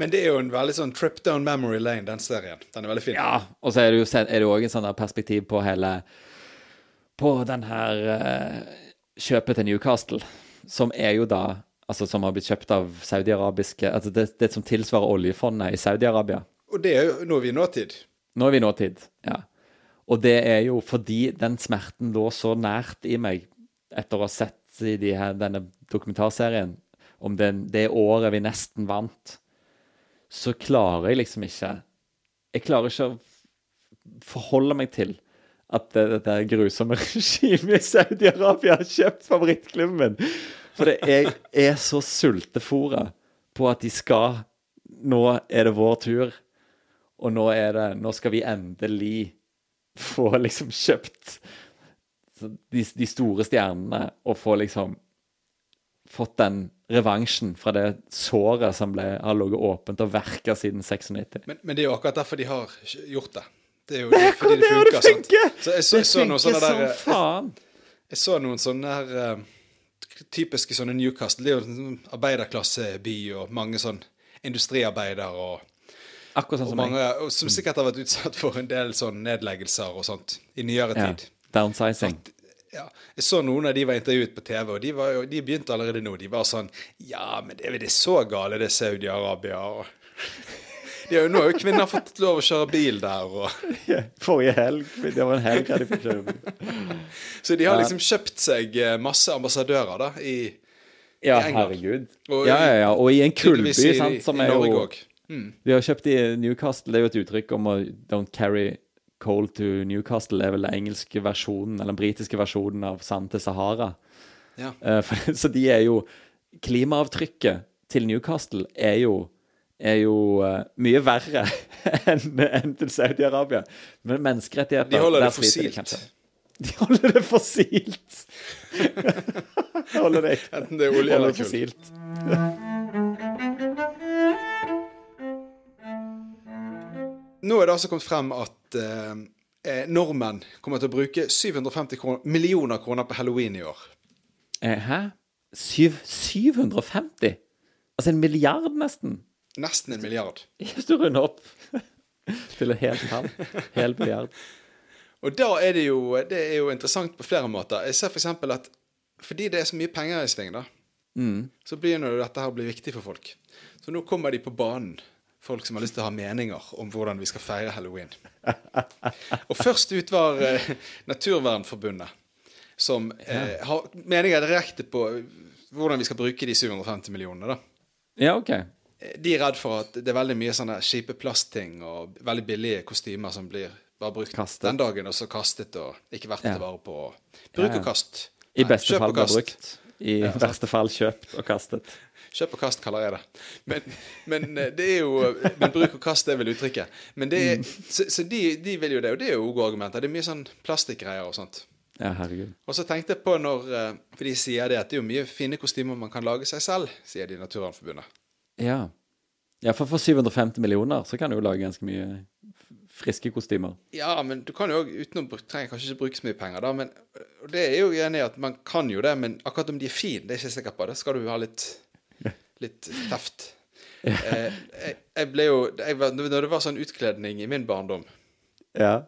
S1: Men det er jo en veldig sånn trip down memory lane, den serien. Den er veldig fin.
S2: Ja, og så er det jo er det også en sånn perspektiv på hele På den her uh, kjøpet til Newcastle, som er jo da Altså som har blitt kjøpt av saudiarabiske Altså det, det som tilsvarer oljefondet i Saudi-Arabia.
S1: Og det er jo nå er vi i nåtid.
S2: Nå er vi i nåtid, ja. Og det er jo fordi den smerten lå så nært i meg etter å ha sett i de her, denne dokumentarserien om den, det året vi nesten vant, så klarer jeg liksom ikke Jeg klarer ikke å forholde meg til at det, dette grusomme regimet i Saudi-Arabia har kjøpt favorittklubben min. For det, jeg er så sultefòra på at de skal Nå er det vår tur. Og nå er det Nå skal vi endelig få liksom kjøpt de, de store stjernene og få liksom Fått den revansjen fra det såret som ble, har ligget åpent og verka siden 96.
S1: Men, men det er jo akkurat derfor de har gjort det. Det er jo det,
S2: Det
S1: fordi det funker.
S2: det
S1: sant?
S2: funker!
S1: Så jeg så,
S2: Det
S1: så noen sånne
S2: som faen.
S1: Jeg så noen sånne her eh, typiske sånne Newcastle. Det er jo en sånn arbeiderklasseby og mange sånn industriarbeidere og,
S2: Akkurat sånn som meg.
S1: mange og som sikkert har vært utsatt for en del sånn nedleggelser og sånt i nyere
S2: Ja.
S1: tid.
S2: Downsizing.
S1: Ja, jeg så noen av de var intervjuet på TV, og de, var de begynte allerede nå. De var sånn Ja, men det er vel det så gale, det er Saudi-Arabia og jo, Nå har jo kvinner fått lov å kjøre bil der, og
S2: Forrige helg. Det var en helg de fikk bil.
S1: Så de har liksom kjøpt seg eh, masse ambassadører, da, i
S2: Ja,
S1: I England.
S2: herregud.
S1: Og
S2: Ja,
S1: i-
S2: ja, ja. Og i en kullby, sant, som
S1: i
S2: er
S1: Norge
S2: jo
S1: Mm.
S2: De har kjøpt i Newcastle. Det er jo et uttrykk om å don't carry coal to Newcastle. Er vel den engelske versjonen, eller den britiske versjonen av Sand til Sahara.
S1: Ja.
S2: Eh, for, så de er jo Klimaavtrykket til Newcastle er jo er jo uh, mye verre enn en til Saudi-Arabia. Men menneskerettigheter
S1: De holder det fossilt.
S2: de. De holder det fossilt. holder det
S1: Enten det er olje eller kull. Nå er det altså kommet frem at eh, eh, nordmenn kommer til å bruke 750 kroner, millioner kroner på halloween i år.
S2: Eh, Hæ? Syv, 750? Altså en milliard, nesten?
S1: Nesten en milliard.
S2: Hvis du runder opp til et helt tall. Hel milliard.
S1: Og da er det jo Det er jo interessant på flere måter. Jeg ser f.eks. at fordi det er så mye penger i sving, da, så begynner jo dette her å bli viktig for folk. Så nå kommer de på banen, folk som har lyst til å ha meninger om hvordan vi skal feire halloween. Og først ut var eh, Naturvernforbundet, som eh, har meninger direkte på hvordan vi skal bruke de 750 millionene. da.
S2: Ja, OK.
S1: De er redd for at det er veldig mye sånne kjipe plastting og veldig billige kostymer som blir bare brukt
S2: Kastet.
S1: den dagen, og så kastet og ikke verdt å
S2: Ja.
S1: ta vare på. Bruk og kast.
S2: I beste
S1: Nei,
S2: fall
S1: bare
S2: brukt. I verste fall kjøpt og kastet.
S1: Kjøp og kast kaller jeg det. Men, men eh, det er jo Men bruk og kast er vel uttrykket. Men det er, Så, så de, de vil jo det, og det er jo gode argumenter. Det er mye sånn plastikkgreier og sånt.
S2: Ja, herregud.
S1: Og så tenkte jeg på når eh, For de sier det at det er jo mye fine kostymer man kan lage seg selv, sier de i Naturvernforbundet.
S2: Ja. ja, for for 750 millioner så kan du jo lage ganske mye friske kostymer.
S1: Ja, men du kan jo også, uten å trenger kanskje ikke bruke så mye penger, da. Men, det er jo enig i at man kan jo det, men akkurat om de er fine, det er jeg ikke sikker på. Det skal du ha litt, litt teft. Eh, jeg, jeg ble jo jeg Når det var sånn utkledning i min barndom,
S2: Ja.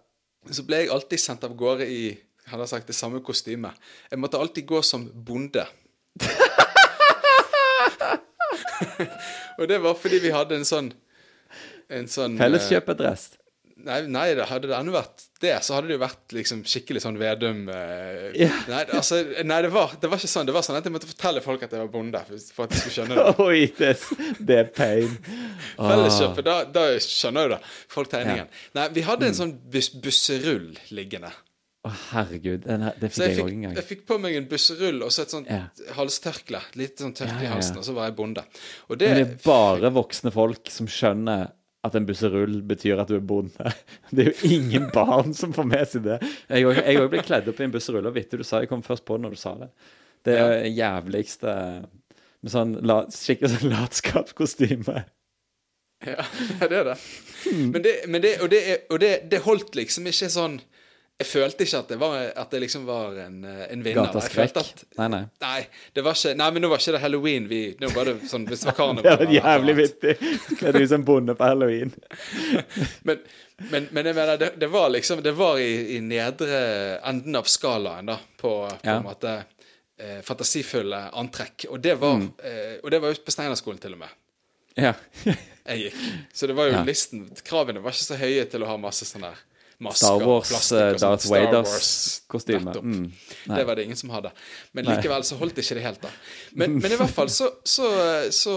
S2: så
S1: ble jeg alltid sendt av gårde i hadde jeg sagt, det samme kostymet. Jeg måtte alltid gå som bonde. og det var fordi vi hadde en sånn en sånn
S2: Felleskjøpedress?
S1: Nei, nei, hadde det ennå vært det, så hadde det jo vært liksom skikkelig sånn Vedum eh,
S2: yeah.
S1: Nei, altså, nei det, var, det var ikke sånn. Det var sånn at jeg måtte fortelle folk at jeg var bonde, for, at de skulle skjønne det.
S2: Oi, det, det er pain. Ah.
S1: Felleskjøpet, da, da skjønner jo det. Folk tegningen. Nei, vi hadde en sånn bus busserull liggende.
S2: Å, herregud. Den det fikk
S1: jeg
S2: òg en gang.
S1: jeg fikk på meg en busserull og så et sånt
S2: yeah.
S1: halstørkle. Litt sånn tørkle
S2: Ja, ja,
S1: i halsen,
S2: ja.
S1: og så var jeg bonde. Og det,
S2: Men det er bare voksne folk som skjønner at en busserull betyr at du er bonde. Det er jo ingen barn som får med seg det. Jeg òg ble kledd opp i en busserull, og vittig du sa jeg kom først på det når du sa det. Det er det jævligste med sånn la, skikkelig sånn latskapskostyme.
S1: Ja, det er det.
S2: Hmm.
S1: Men det, men det og, det, er- og det, det holdt liksom ikke sånn Jeg følte ikke at det, var, at det liksom var en, eh, en vinner.
S2: Gataskrekk. Nei, nei.
S1: Nei, det var ikke Nei, men nå var ikke det halloween. Vi, nå var det sånn Hvis det var karneval
S2: Det var jævlig vittig. Kledd ut som bonde på halloween.
S1: Men, men, men jeg mener, det, det var liksom Det var i, i nedre enden av skalaen, da, på, på
S2: Ja.
S1: en måte eh, fantasifulle antrekk. Og det var
S2: Mm.
S1: eh, Og det var ute på Steinerskolen, til og med.
S2: Ja.
S1: Jeg gikk. Så det var jo
S2: Ja.
S1: listen Kravene var ikke så høye til å ha masse sånne her masker
S2: Star Wars,
S1: plastikk og
S2: eh,
S1: sånt.
S2: Darth
S1: Star
S2: Vaders
S1: Wars,
S2: kostyme. Mm.
S1: Det var det ingen som hadde. Men likevel så holdt ikke det helt, da. Men, men i hvert fall så, så, så,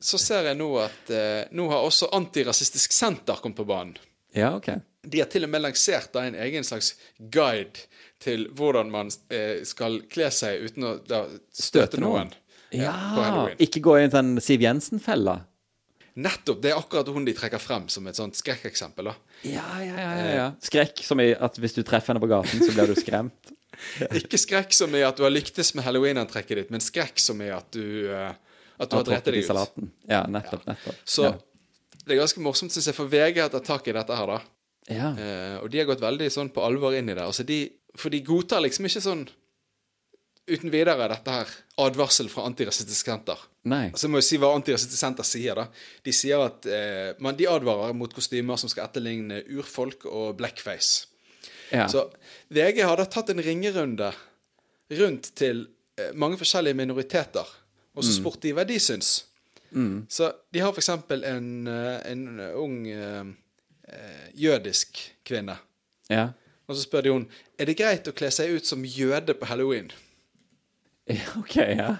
S1: så så ser jeg nå at eh, nå har også Antirasistisk Senter kommet på banen.
S2: Ja, OK.
S1: De har til og med lansert da en egen slags guide til hvordan man eh, skal kle seg uten å da, støte noen.
S2: Ja,
S1: på
S2: Ikke gå i en sånn Siv Jensen-felle.
S1: Nettopp. Det er akkurat hun de trekker frem som et sånt skrekkeksempel.
S2: Ja, ja, ja, ja. Skrekk som i at hvis du treffer henne på gaten, så blir du skremt.
S1: Ikke skrekk som i at du har lyktes med halloweenantrekket ditt, men skrekk som i at du, eh, at du har drept deg ut.
S2: salaten. Ja, nettopp, nettopp.
S1: Så
S2: ja.
S1: det er ganske morsomt, syns jeg, for VG har tatt tak i dette her, da.
S2: ja.
S1: Eh, og de har gått veldig sånn på alvor inn i det. Altså de, for de godtar liksom ikke sånn uten videre dette her advarsel fra Antirasistisk Senter.
S2: Nei.
S1: Så jeg må jo si hva Antirasistisk Senter sier. da. De sier at eh, man, de advarer mot kostymer som skal etterligne urfolk og blackface.
S2: Ja.
S1: Så VG har da tatt en ringerunde rundt til eh, mange forskjellige minoriteter, og
S2: Mm.
S1: så spurt de hva de syns. Så de har eksempel en, eh, en ung eh, eh, jødisk kvinne.
S2: ja.
S1: Og så spør de hun er det greit å kle seg ut som jøde på halloween.
S2: OK, ja.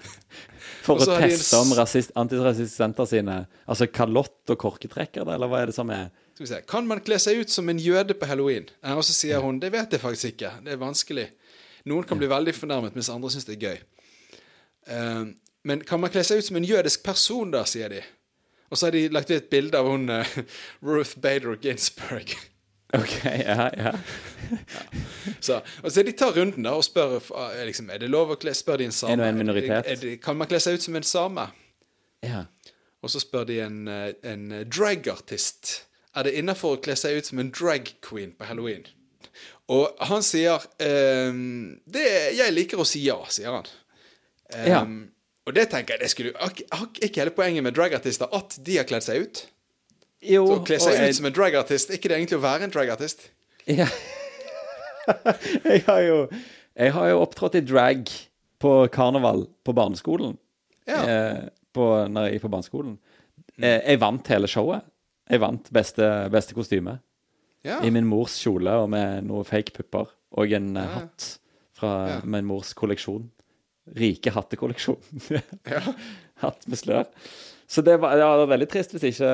S2: For å teste om rasist, antirasistiske Senter sine Altså kalott og korketrekker, eller hva er det som er
S1: Skal vi se, Kan man kle seg ut som en jøde på halloween? Eh, Og så sier hun det vet jeg faktisk ikke. Det er vanskelig. Noen kan bli veldig fornærmet, mens andre syns det er gøy. Eh, men kan man kle seg ut som en jødisk person, da, sier de. Og så har de lagt ut et bilde av hun eh, Ruth Bader Ginsburg.
S2: OK, ja, ja.
S1: Så, og så de tar runden da og spør eh, liksom, er det lov å kle Spør de en same.
S2: Er det en minoritet?
S1: Er det, kan man kle seg ut som en same?
S2: ja.
S1: Og så spør de en, eh, en dragartist Er det innafor å kle seg ut som en drag queen på halloween. Og han sier ehm, det, 'Jeg liker å si ja', sier han. Ehm,
S2: Ja.
S1: Og det tenker jeg det skulle ak- Ikke hele poenget med dragartister at de har kledd seg ut.
S2: Jo,
S1: Så å kle seg
S2: jeg-
S1: ut som en dragartist, er ikke det egentlig å være en dragartist?
S2: Ja. jeg har jo Jeg har jo opptrådt i drag på karneval på barneskolen.
S1: Ja.
S2: Eh, på, når jeg gikk på barneskolen. Eh, jeg vant hele showet. Jeg vant beste, beste kostyme.
S1: Ja.
S2: I min mors kjole og med noen fake pupper. Og en eh,
S1: Ja.
S2: hatt fra
S1: Ja.
S2: min mors kolleksjon. Rike hattekolleksjon. Hatt med slør. Så det var, ja, det var veldig trist hvis ikke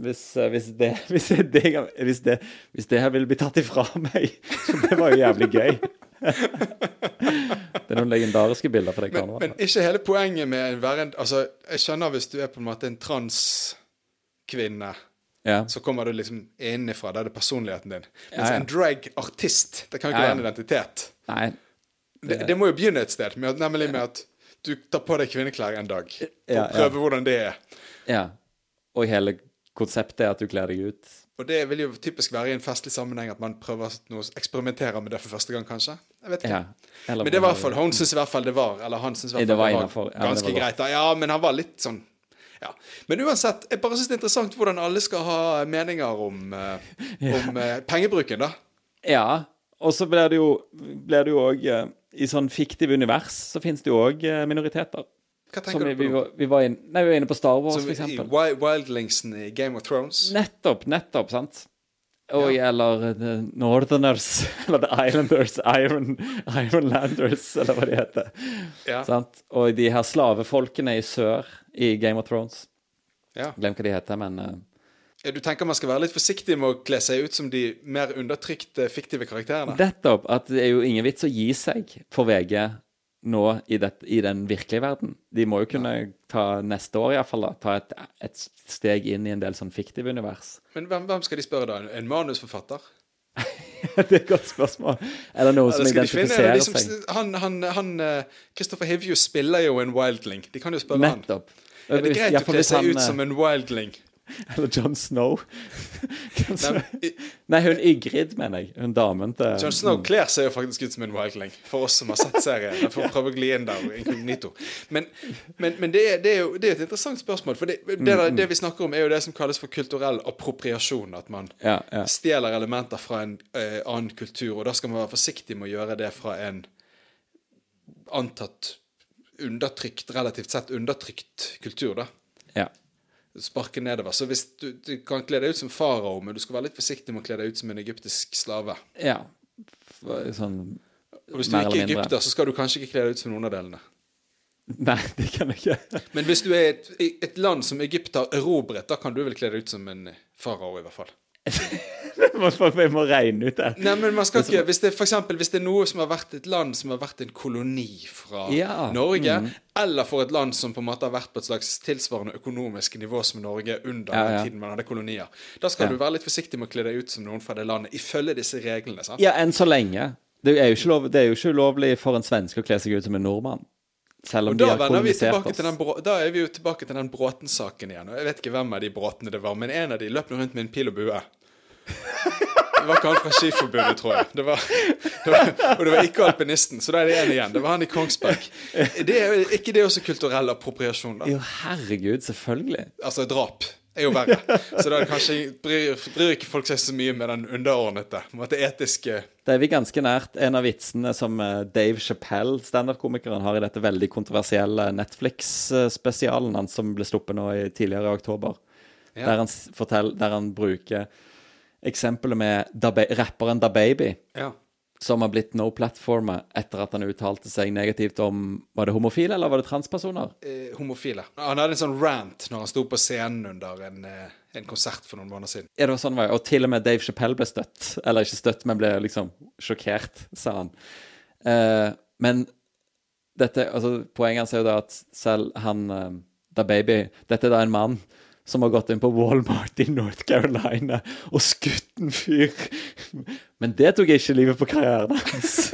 S2: Hvis, hvis, det, hvis, det, hvis, det, hvis det her ville bli tatt ifra meg. Så det var jo jævlig gøy. Det er noen legendariske bilder fra det
S1: Men, men ikke hele poenget med å være en Altså, jeg skjønner hvis du er på en måte en transkvinne.
S2: Ja.
S1: så kommer du liksom innenfra. Da er det personligheten din. Mens
S2: Ja, ja.
S1: en drag-artist, det kan jo ikke
S2: Ja, ja.
S1: være en identitet.
S2: Nei.
S1: Det, det må jo begynne et sted, med, nemlig med at du tar på deg kvinneklær en dag. For
S2: Ja,
S1: å prøve hvordan det er.
S2: Ja. Og hele konseptet er at du kler deg ut.
S1: Og det vil jo typisk være i en festlig sammenheng at man prøver noe, eksperimenterer med det for første gang, kanskje. Jeg vet ikke.
S2: Ja.
S1: Men det var i hvert fall, hun syns i hvert fall det var Eller han syns i hvert
S2: Det
S1: fall
S2: var
S1: det var
S2: ganske Ja, det var
S1: greit. da. Ja, men han var litt sånn Ja. Men uansett, jeg bare syns det er interessant hvordan alle skal ha meninger om, uh, om uh, pengebruken, da.
S2: Ja. Og så blir det jo òg I sånn fiktive univers så finnes det jo òg minoriteter.
S1: Hva tenker
S2: vi,
S1: du på nå?
S2: Vi, var inn, nei, vi var inne på Star Wars,
S1: f.eks. Wildlingsen i Game of Thrones?
S2: Nettopp, nettopp, sant? Og
S1: Ja.
S2: eller The Northerners, eller The Islanders, Iron, Ironlanders, eller hva de heter.
S1: Ja.
S2: Sant? Og de her slavefolkene i sør i Game of Thrones.
S1: ja.
S2: Glem hva de heter, men eh,
S1: Du tenker man skal være litt forsiktig med å kle seg ut som de mer undertrykte fiktive karakterene?
S2: Nettopp. At det er jo ingen vits å gi seg for VG nå i, det, i den virkelige verden. De må jo kunne ta neste år iallfall. Ta et, et steg inn i en del sånn fiktive univers.
S1: Men hvem, hvem skal de spørre da? En manusforfatter?
S2: det er et godt spørsmål. Eller noen som identifiserer
S1: finne som
S2: seg.
S1: Han, han, han eh, Christopher Hivju spiller jo en wildling. De kan jo spørre han.
S2: Nettopp.
S1: Er det greit å kle seg
S2: han,
S1: ut
S2: eh,
S1: som en wildling?
S2: Eller John Snow.
S1: Nei,
S2: hun Ygrid, mener jeg. Hun damen til
S1: John Snow kler seg jo faktisk ut som en wildling, for oss som har sett serien. For å prøve å gli inn der inkognito. Men, men, men det, er, det, er jo, det er et interessant spørsmål. For det, det, det vi snakker om, er jo det som kalles for kulturell appropriasjon. At man
S2: Ja, ja.
S1: stjeler elementer fra en uh, annen kultur. Og da skal man være forsiktig med å gjøre det fra en antatt undertrykt, relativt sett undertrykt kultur, da.
S2: ja.
S1: Sparke nedover. Så hvis du, du kan kle deg ut som farao, men du skal være litt forsiktig med å kle deg ut som en egyptisk slave.
S2: ja. Sånn
S1: Og hvis du ikke er egypter, så skal du kanskje ikke kle deg ut som noen av delene.
S2: Nei, det kan jeg ikke.
S1: Men hvis du er et, et land som Egypt har erobret, da kan du vel kle deg ut som en farao, i hvert fall.
S2: Vi må regne ut det.
S1: Nei, men man skal ikke Hvis det for eksempel, hvis det er noe som har vært et land som har vært en koloni fra
S2: Ja,
S1: Norge, eller for et land som på en måte har vært på et slags tilsvarende økonomisk nivå som Norge under
S2: Ja, ja.
S1: tiden man hadde kolonier, da skal du være litt forsiktig med å kle deg ut som noen fra det landet, ifølge disse reglene. sant?
S2: Ja, enn så lenge. Det er jo ikke, lov, det er jo ikke ulovlig for en svenske å kle seg ut som en nordmann. Selv om de har
S1: kommunisert
S2: oss.
S1: Brå- da er vi jo tilbake til den Bråten-saken igjen. Og Jeg vet ikke hvem av de Bråtene det var, men en av de løp nå rundt med en pil og bue. Det var ikke han fra Skiforbundet, tror jeg. Det var, det var, og det var ikke alpinisten, så da er det én igjen. Det var han i Kongsberg. Det er ikke det også kulturell appropriasjon, da?
S2: Jo, herregud, selvfølgelig.
S1: Altså drap er jo verre. Så da kanskje bryr, bryr ikke folk seg så mye med den underordnede. Med det etiske
S2: Det er vi ganske nært en av vitsene som eh, Dave Chappelle, standup-komikeren, har i dette veldig kontroversielle Netflix-spesialen hans som ble sluppet nå i tidligere i oktober.
S1: Ja.
S2: Der, han fortell, der han bruker eksempelet med Da rapperen Da Baby,
S1: Ja.
S2: Som har blitt no-platformer etter at han uttalte seg negativt om Var det homofile, eller var det transpersoner?
S1: Eh, homofile. Han hadde en sånn rant når han sto på scenen under en, eh, en konsert for noen måneder siden.
S2: Ja, det var sånn, og til og med Dave Chappelle ble støtt. Eller ikke støtt, men ble liksom sjokkert, sa han. Eh, men dette, altså, poenget hans er jo da at selv han eh, Da Baby Dette er da en mann som har gått inn på Walmart i North Carolina og skutt en fyr. Men det tok ikke livet på karrieren hans.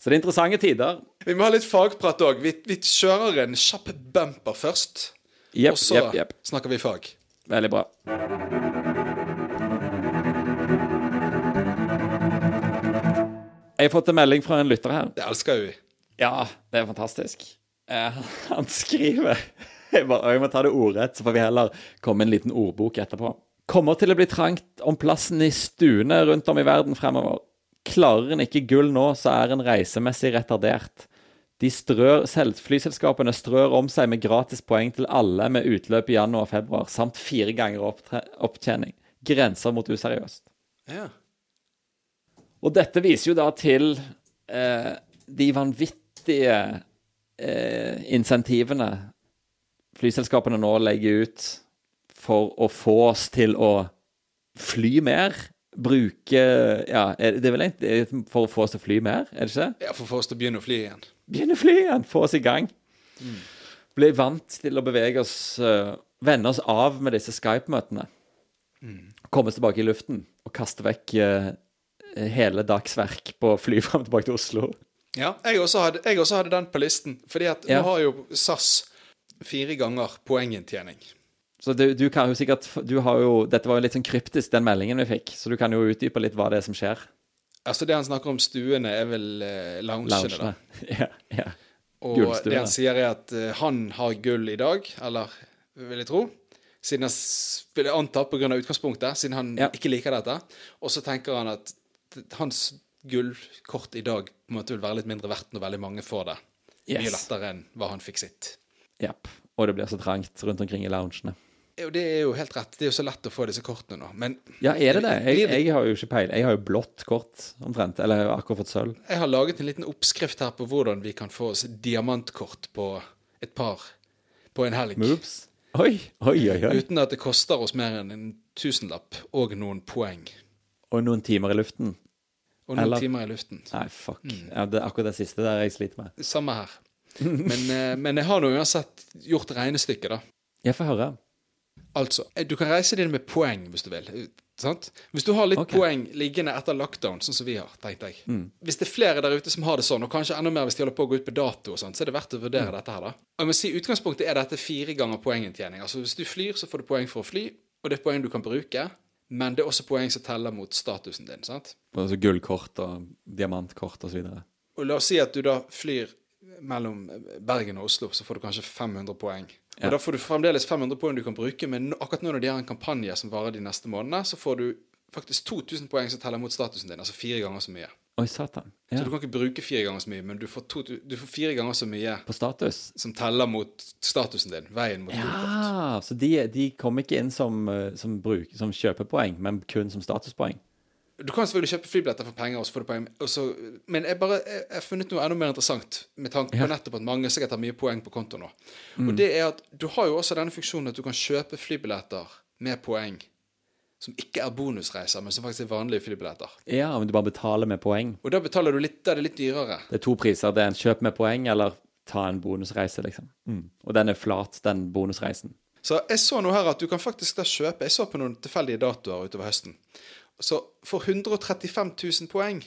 S2: Så det er interessante tider.
S1: Vi må ha litt fagprat òg. Vi, vi kjører en kjapp bumper først.
S2: Yep,
S1: og så
S2: yep, yep.
S1: snakker vi fag.
S2: Veldig bra. Jeg har fått en melding fra en lytter her.
S1: Det elsker jo vi.
S2: Ja, det er fantastisk. Eh, han skriver jeg, bare, jeg må ta det ordrett, så får vi heller komme med en liten ordbok etterpå. Kommer til å bli trangt om plassen i stuene rundt om i verden fremover. Klarer en ikke gull nå, så er en reisemessig retardert. De strør, Flyselskapene strør om seg med gratis poeng til alle med utløp i januar og februar, samt fire ganger opptre, opptjening. Grenser mot useriøst.
S1: Ja.
S2: Og dette viser jo da til eh, de vanvittige eh, insentivene flyselskapene nå legger ut for å få oss til å fly mer. Bruke Ja, det er vel egentlig for å få oss til å fly mer, er det ikke det?
S1: ja, for å få oss til å begynne å fly igjen.
S2: Begynne å fly igjen, få oss i gang. Bli vant til å bevege oss uh, Vende oss av med disse Skype-møtene. Komme oss tilbake i luften og kaste vekk eh, hele dagsverk på å fly fram og tilbake til Oslo.
S1: Ja, jeg også, hadde, jeg også hadde den på listen. Fordi at
S2: Ja.
S1: nå har jo SAS fire ganger poenginntjening.
S2: Så du, du kan jo sikkert du har jo, Dette var jo litt sånn kryptisk, den meldingen vi fikk, så du kan jo utdype litt hva det er som skjer.
S1: Altså Det han snakker om stuene, er vel eh, loungene, da.
S2: Ja, ja.
S1: Og
S2: Gullstue.
S1: det han sier, er at eh, han har gull i dag, eller vil jeg tro. Siden han vil jeg anta pga. utgangspunktet, siden han
S2: Ja.
S1: ikke liker dette. Og så tenker han at hans gullkort i dag på en måte vil være litt mindre verdt når veldig mange får det. Mye lettere enn hva han fikk sitt.
S2: Japp. Og det blir så trangt rundt omkring i loungene.
S1: Jo, det er jo helt rett. Det er jo så lett å få disse kortene nå. Men
S2: Ja, er det det? Jeg, jeg har jo ikke peil. Jeg har jo blått kort, omtrent. Eller jeg har akkurat fått sølv.
S1: jeg har laget en liten oppskrift her på hvordan vi kan få oss diamantkort på et par på en helg.
S2: Moves. Oi, oi, oi. oi.
S1: Uten at det koster oss mer enn en tusenlapp og noen poeng.
S2: Og noen timer i luften.
S1: Og noen
S2: Eller-
S1: timer i luften.
S2: Nei, fuck.
S1: Mm.
S2: Ja, det er akkurat det siste der jeg sliter med.
S1: Samme her. Men, eh, men jeg har nå uansett gjort regnestykket, da.
S2: Jeg får høre.
S1: Altså, eh, du kan reise dine med poeng hvis du vil. eh, Sant? Hvis du har litt
S2: okay.
S1: poeng liggende etter lockdown, sånn som vi har, tenkte jeg.
S2: Mm.
S1: Hvis det er flere der ute som har det sånn, og kanskje enda mer hvis de holder på å gå ut på dato, og sånt, så er det verdt å
S2: Mm.
S1: vurdere dette her, da. Og jeg må si, Utgangspunktet er dette fire ganger poenginntjening. Altså Hvis du flyr, så får du poeng for å fly, og det er poeng du kan bruke, men det er også poeng som teller mot statusen din. sant?
S2: Altså gullkort og diamantkort og så.
S1: Og la oss si at du da flyr mellom Bergen og Oslo, så får du kanskje 500 poeng. Og
S2: Ja.
S1: Da får du fremdeles 500 poeng du kan bruke, men akkurat nå når de har en kampanje som varer de neste månedene, så får du faktisk 2000 poeng som teller mot statusen din, altså fire ganger så mye.
S2: Oi, satan.
S1: Så du kan ikke bruke fire ganger så mye, men du får, to, du får fire ganger så mye
S2: På status.
S1: som teller mot statusen din, veien mot gullkort.
S2: Ja, så de, de kommer ikke inn som, eh, som, bruk, som kjøpepoeng, men kun som statuspoeng.
S1: Du kan selvfølgelig kjøpe flybilletter for penger, og så får du poeng. Også, men jeg, bare, jeg har funnet noe enda mer interessant, med tanke på
S2: Ja.
S1: nettopp at mange sikkert har mye poeng på konto nå. Og det er at du har jo også denne funksjonen at du kan kjøpe flybilletter med poeng som ikke er bonusreiser, men som faktisk er vanlige flybilletter.
S2: Ja, men du bare betaler med poeng.
S1: Og da betaler du litt, da er det litt dyrere.
S2: Det er to priser. Det er en kjøp med poeng, eller ta en bonusreise, liksom. Og den er flat, den bonusreisen.
S1: Så jeg så nå her at du kan faktisk da kjøpe Jeg så på noen tilfeldige datoer utover høsten. Så for 135 000 poeng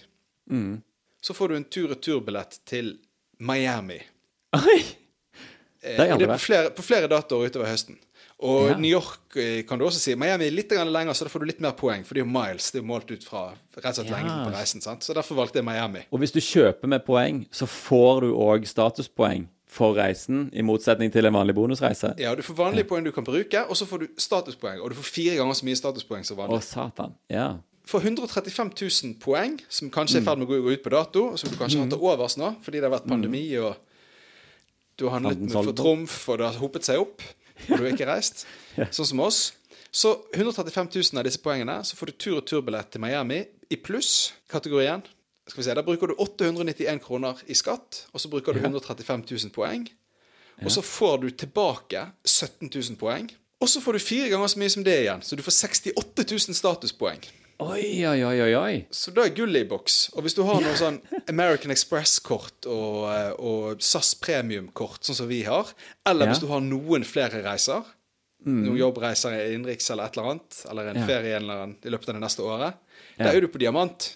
S1: så får du en tur-retur-billett til Miami.
S2: Oi! Det
S1: er,
S2: det
S1: det er på flere, på flere datoer utover høsten. Og
S2: Ja.
S1: New York eh, kan du også si. Miami er litt lenger, så da får du litt mer poeng. For det er jo miles. Det er jo målt ut fra rett og slett
S2: Ja.
S1: lengden på reisen. sant? Så derfor valgte jeg Miami.
S2: Og hvis du kjøper med poeng, så får du òg statuspoeng for reisen, i motsetning til en vanlig bonusreise.
S1: Ja, Du får vanlige poeng du kan bruke, og så får du statuspoeng. Og du får fire ganger så mye statuspoeng som vanlig.
S2: Å, satan. Ja.
S1: For 135 000 poeng, som kanskje er i ferd med å gå ut på dato, og som du kanskje har til overs nå fordi det har vært pandemi, og du har handlet med for trumf, og det har hopet seg opp, og du har ikke reist, sånn som oss. Så 135 000 av disse poengene, så får du tur-retur-billett til Miami i pluss-kategorien. Skal vi se, Der bruker du 891 kroner i skatt, og så bruker du 135 000 poeng. Og så får du tilbake 17 000 poeng. Og så får du fire ganger så mye som det igjen, så du får 68 000 statuspoeng.
S2: Oi, oi, oi, oi.
S1: Så da er gullet i boks. Og hvis du har noe sånn American Express-kort og, eh, og SAS Premium-kort, sånn som vi har, eller
S2: Ja.
S1: hvis du har noen flere reiser, noen jobbreiser innenriks eller et eller annet, eller en
S2: Ja.
S1: ferie en eller annen, i løpet av det neste året,
S2: Ja.
S1: da er du på diamant.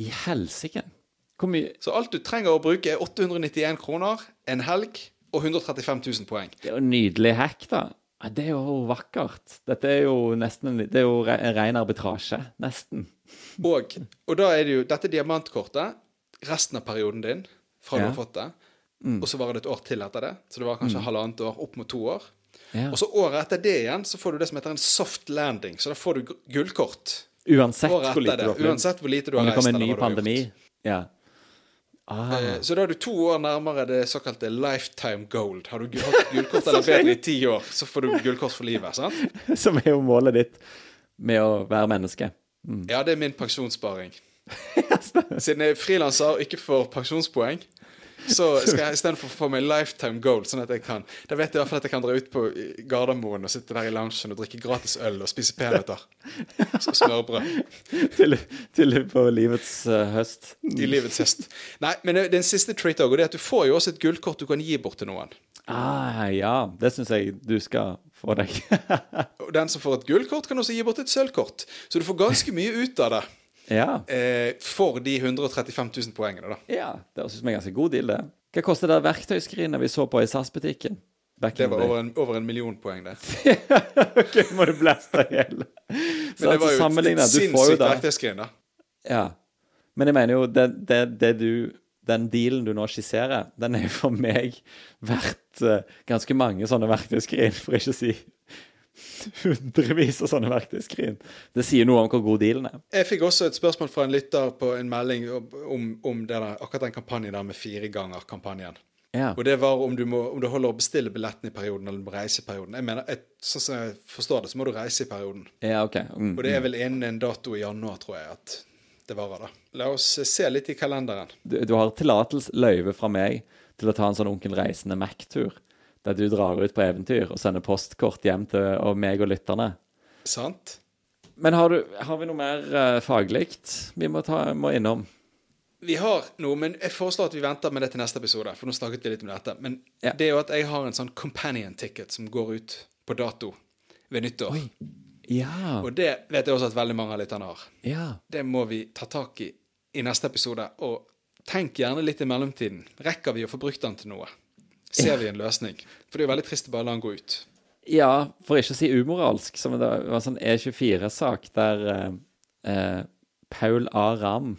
S2: I helsike.
S1: Så alt du trenger å bruke, er 891 kroner, en helg og 135 000 poeng.
S2: Det er jo en nydelig hack, da. Det er jo vakkert. Dette er jo nesten en, det er jo en ren arbitrasje. Nesten.
S1: Og, og da er det jo dette diamantkortet resten av perioden din fra du
S2: Ja.
S1: har fått det. Og så varer det et år til etter det. Så det var kanskje halvannet år, opp mot to år.
S2: Ja.
S1: Og så året etter det igjen så får du det som heter en soft landing. Så da får du gu- gullkort.
S2: Uansett
S1: Året
S2: hvor lite du har flydd.
S1: Uansett hvor lite du har
S2: Om det
S1: reist.
S2: kommer en ny pandemi. Ja. Ah,
S1: Eh, Så da er du to år nærmere det såkalte lifetime gold. Har du hatt gullkort eller bedre i ti år, så får du gullkort for livet. sant?
S2: som er jo målet ditt med å være menneske.
S1: Ja, det er min pensjonssparing. Siden jeg er frilanser og ikke får pensjonspoeng, så skal jeg istedenfor få meg lifetime gold, sånn at jeg kan Da vet jeg i hvert fall at jeg kan dra ut på Gardermoen og sitte der i loungen og drikke gratis øl og spise peanøtter. Så Smørbrød
S2: til, til på livets uh, høst.
S1: i livets høst. Nei, men er siste treat òg, er at du får jo også et gullkort du kan gi bort til noen.
S2: Ah, ja. Det syns jeg du skal få deg.
S1: Og den som får et gullkort, kan også gi bort et sølvkort. Så du får ganske mye ut av det
S2: ja.
S1: eh, for de 135 000 poengene, da.
S2: ja. Det høres ut som en ganske god deal, det. Hva koster det verktøyskrinet vi så på i SAS-butikken?
S1: Det var over en, over en million poeng, det.
S2: Ok, må du blaste i hjel.
S1: Men det var jo et, sinnssykt verktøyskrin, da.
S2: Ja. Men jeg mener jo, det, det, det du den dealen du nå skisserer, den er for meg verdt uh, ganske mange sånne verktøyskrin, for ikke å si hundrevis av sånne verktøyskrin. Det sier noe om hvor god dealen er.
S1: Jeg fikk også et spørsmål fra en lytter på en melding om, om der, akkurat den kampanjen der med fire ganger kampanjen.
S2: Ja.
S1: Og det var om du, må, om du holder å bestille billetten i perioden eller må reise i perioden. Jeg mener, jeg, Sånn som jeg forstår det, så må du reise i perioden.
S2: Ja, ok. Mm,
S1: og det er vel innen en dato i januar, tror jeg, at det varer, da. La oss se litt i kalenderen.
S2: Du, du har tillatelse, løyve fra meg, til å ta en sånn Onkel Reisende Mac-tur. Der du drar ut på eventyr og sender postkort hjem til og meg og lytterne.
S1: Sant.
S2: Men har, du, har vi noe mer uh, faglikt vi må, ta, må innom?
S1: Vi har noe, men jeg foreslår at vi venter med det til neste episode. For nå snakket vi litt om dette. Men
S2: Ja.
S1: det er jo at jeg har en sånn companion ticket som går ut på dato ved nyttår.
S2: Ja.
S1: Og det vet jeg også at veldig mange av lytterne har.
S2: ja.
S1: Det må vi ta tak i i neste episode. Og tenk gjerne litt i mellomtiden. Rekker vi å få brukt den til noe? Ser vi en løsning? For det er jo veldig trist å bare la den gå ut.
S2: Ja, for ikke å si umoralsk, som det var en sånn E24-sak der eh, eh, Paul A. Ram,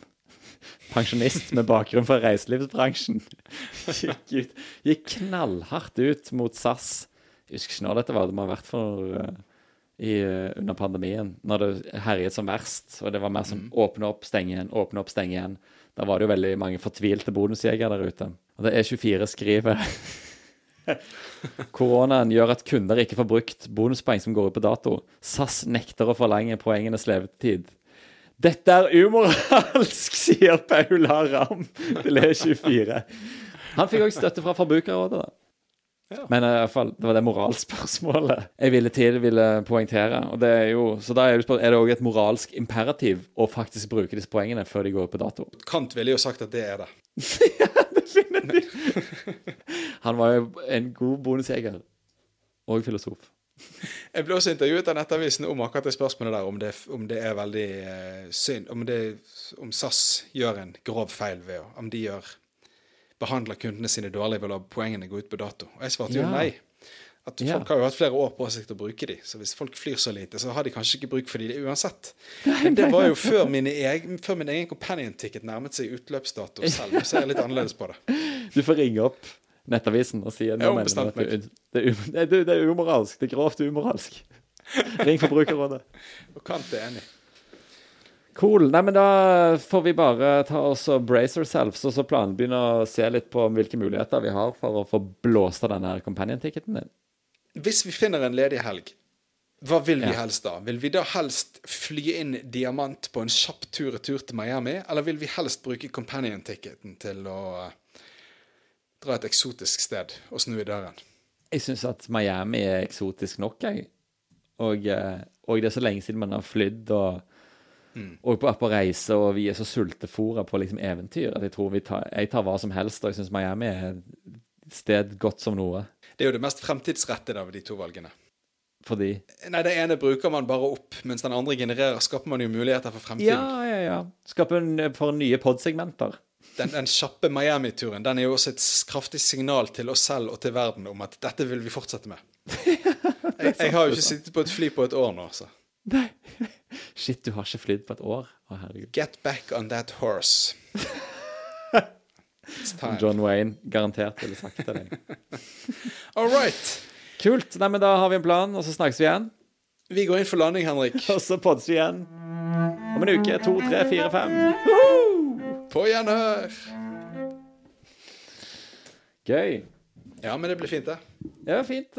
S2: pensjonist med bakgrunn fra reiselivsbransjen, gikk, ut, gikk knallhardt ut mot SAS. Jeg husker ikke når dette var, det må ha vært for uh, i, eh, under pandemien, når det herjet som verst. Og det var mer som åpne opp, stenge igjen, åpne opp, stenge igjen. Da var det jo veldig mange fortvilte bonusjegere der ute. Og det E24 skriver Koronaen gjør at kunder ikke får brukt bonuspoeng som går ut på dato. SAS nekter å forlenge poengenes levetid. Dette er umoralsk, sier Paula Ram til E24. Han fikk òg støtte fra Forbrukerrådet, da.
S1: Ja.
S2: Men i hvert fall, det var det moralspørsmålet jeg ville til ville poengtere. Og det er jo, så da er er det òg et moralsk imperativ å faktisk bruke disse poengene før de går på dato.
S1: Kant ville jo sagt at det er det.
S2: Han var jo en god bonusjeger. Og filosof.
S1: Jeg ble også intervjuet av Nettavisen om akkurat det spørsmålet der, om det, om det er veldig eh, synd om, det, om SAS gjør en grov feil ved å Om de gjør behandler kundene sine dårlig ved å la poengene gå ut på dato. Og jeg svarte jo
S2: Ja.
S1: nei. At
S2: Ja.
S1: Folk har jo hatt flere år på seg til å bruke de, så hvis folk flyr så lite, så har de kanskje ikke bruk for de uansett. Men det var jo før, mine egen, før min egen companion ticket nærmet seg utløpsdato selv. Så jeg er litt annerledes på det.
S2: Du får ringe opp Nettavisen og si at
S1: har ombestemt
S2: det, det, det, det er umoralsk. Det er grovt umoralsk. Ring Forbrukerrådet.
S1: Og Kant er enig.
S2: Cool. Nei, men da får vi bare ta oss og brace ourselves, og så planbegynne å se litt på hvilke muligheter vi har for å få blåst av denne her companion-ticketen din.
S1: Hvis vi finner en ledig helg, hva vil vi
S2: Ja.
S1: helst da? Vil vi da helst fly inn diamant på en kjapp tur-retur til Miami, eller vil vi helst bruke companion-ticketen til å eh, dra et eksotisk sted og snu i døren?
S2: Jeg syns at Miami er eksotisk nok, jeg. Og, eh, og det er så lenge siden man har flydd og, og på, på reise, og vi er så sultefòra på liksom eventyr at jeg tror vi tar, jeg tar hva som helst, og jeg syns Miami er et sted godt som noe.
S1: Det er jo det mest fremtidsrettede av de to valgene.
S2: Fordi
S1: Nei, det ene bruker man bare opp, mens den andre genererer, skaper man jo muligheter for fremtiden.
S2: Ja, ja, ja. Skape en, for nye podsegmenter.
S1: Den, den kjappe Miami-turen den er jo også et kraftig signal til oss selv og til verden om at dette vil vi fortsette med. Jeg, jeg har jo ikke sittet på et fly på et år nå, altså.
S2: Nei. Shit, du har ikke flydd på et år. Å, herregud.
S1: Get back on that horse. It's time.
S2: John Wayne garantert ville sagt til deg.
S1: All right.
S2: Kult. Nei, men da har vi en plan, og så snakkes vi igjen.
S1: Vi går inn for landing, Henrik.
S2: Og så poddes vi igjen om en uke. To, tre, fire, fem.
S1: På gjenhør.
S2: Gøy.
S1: Ja, men det blir fint, det.
S2: Ja, fint.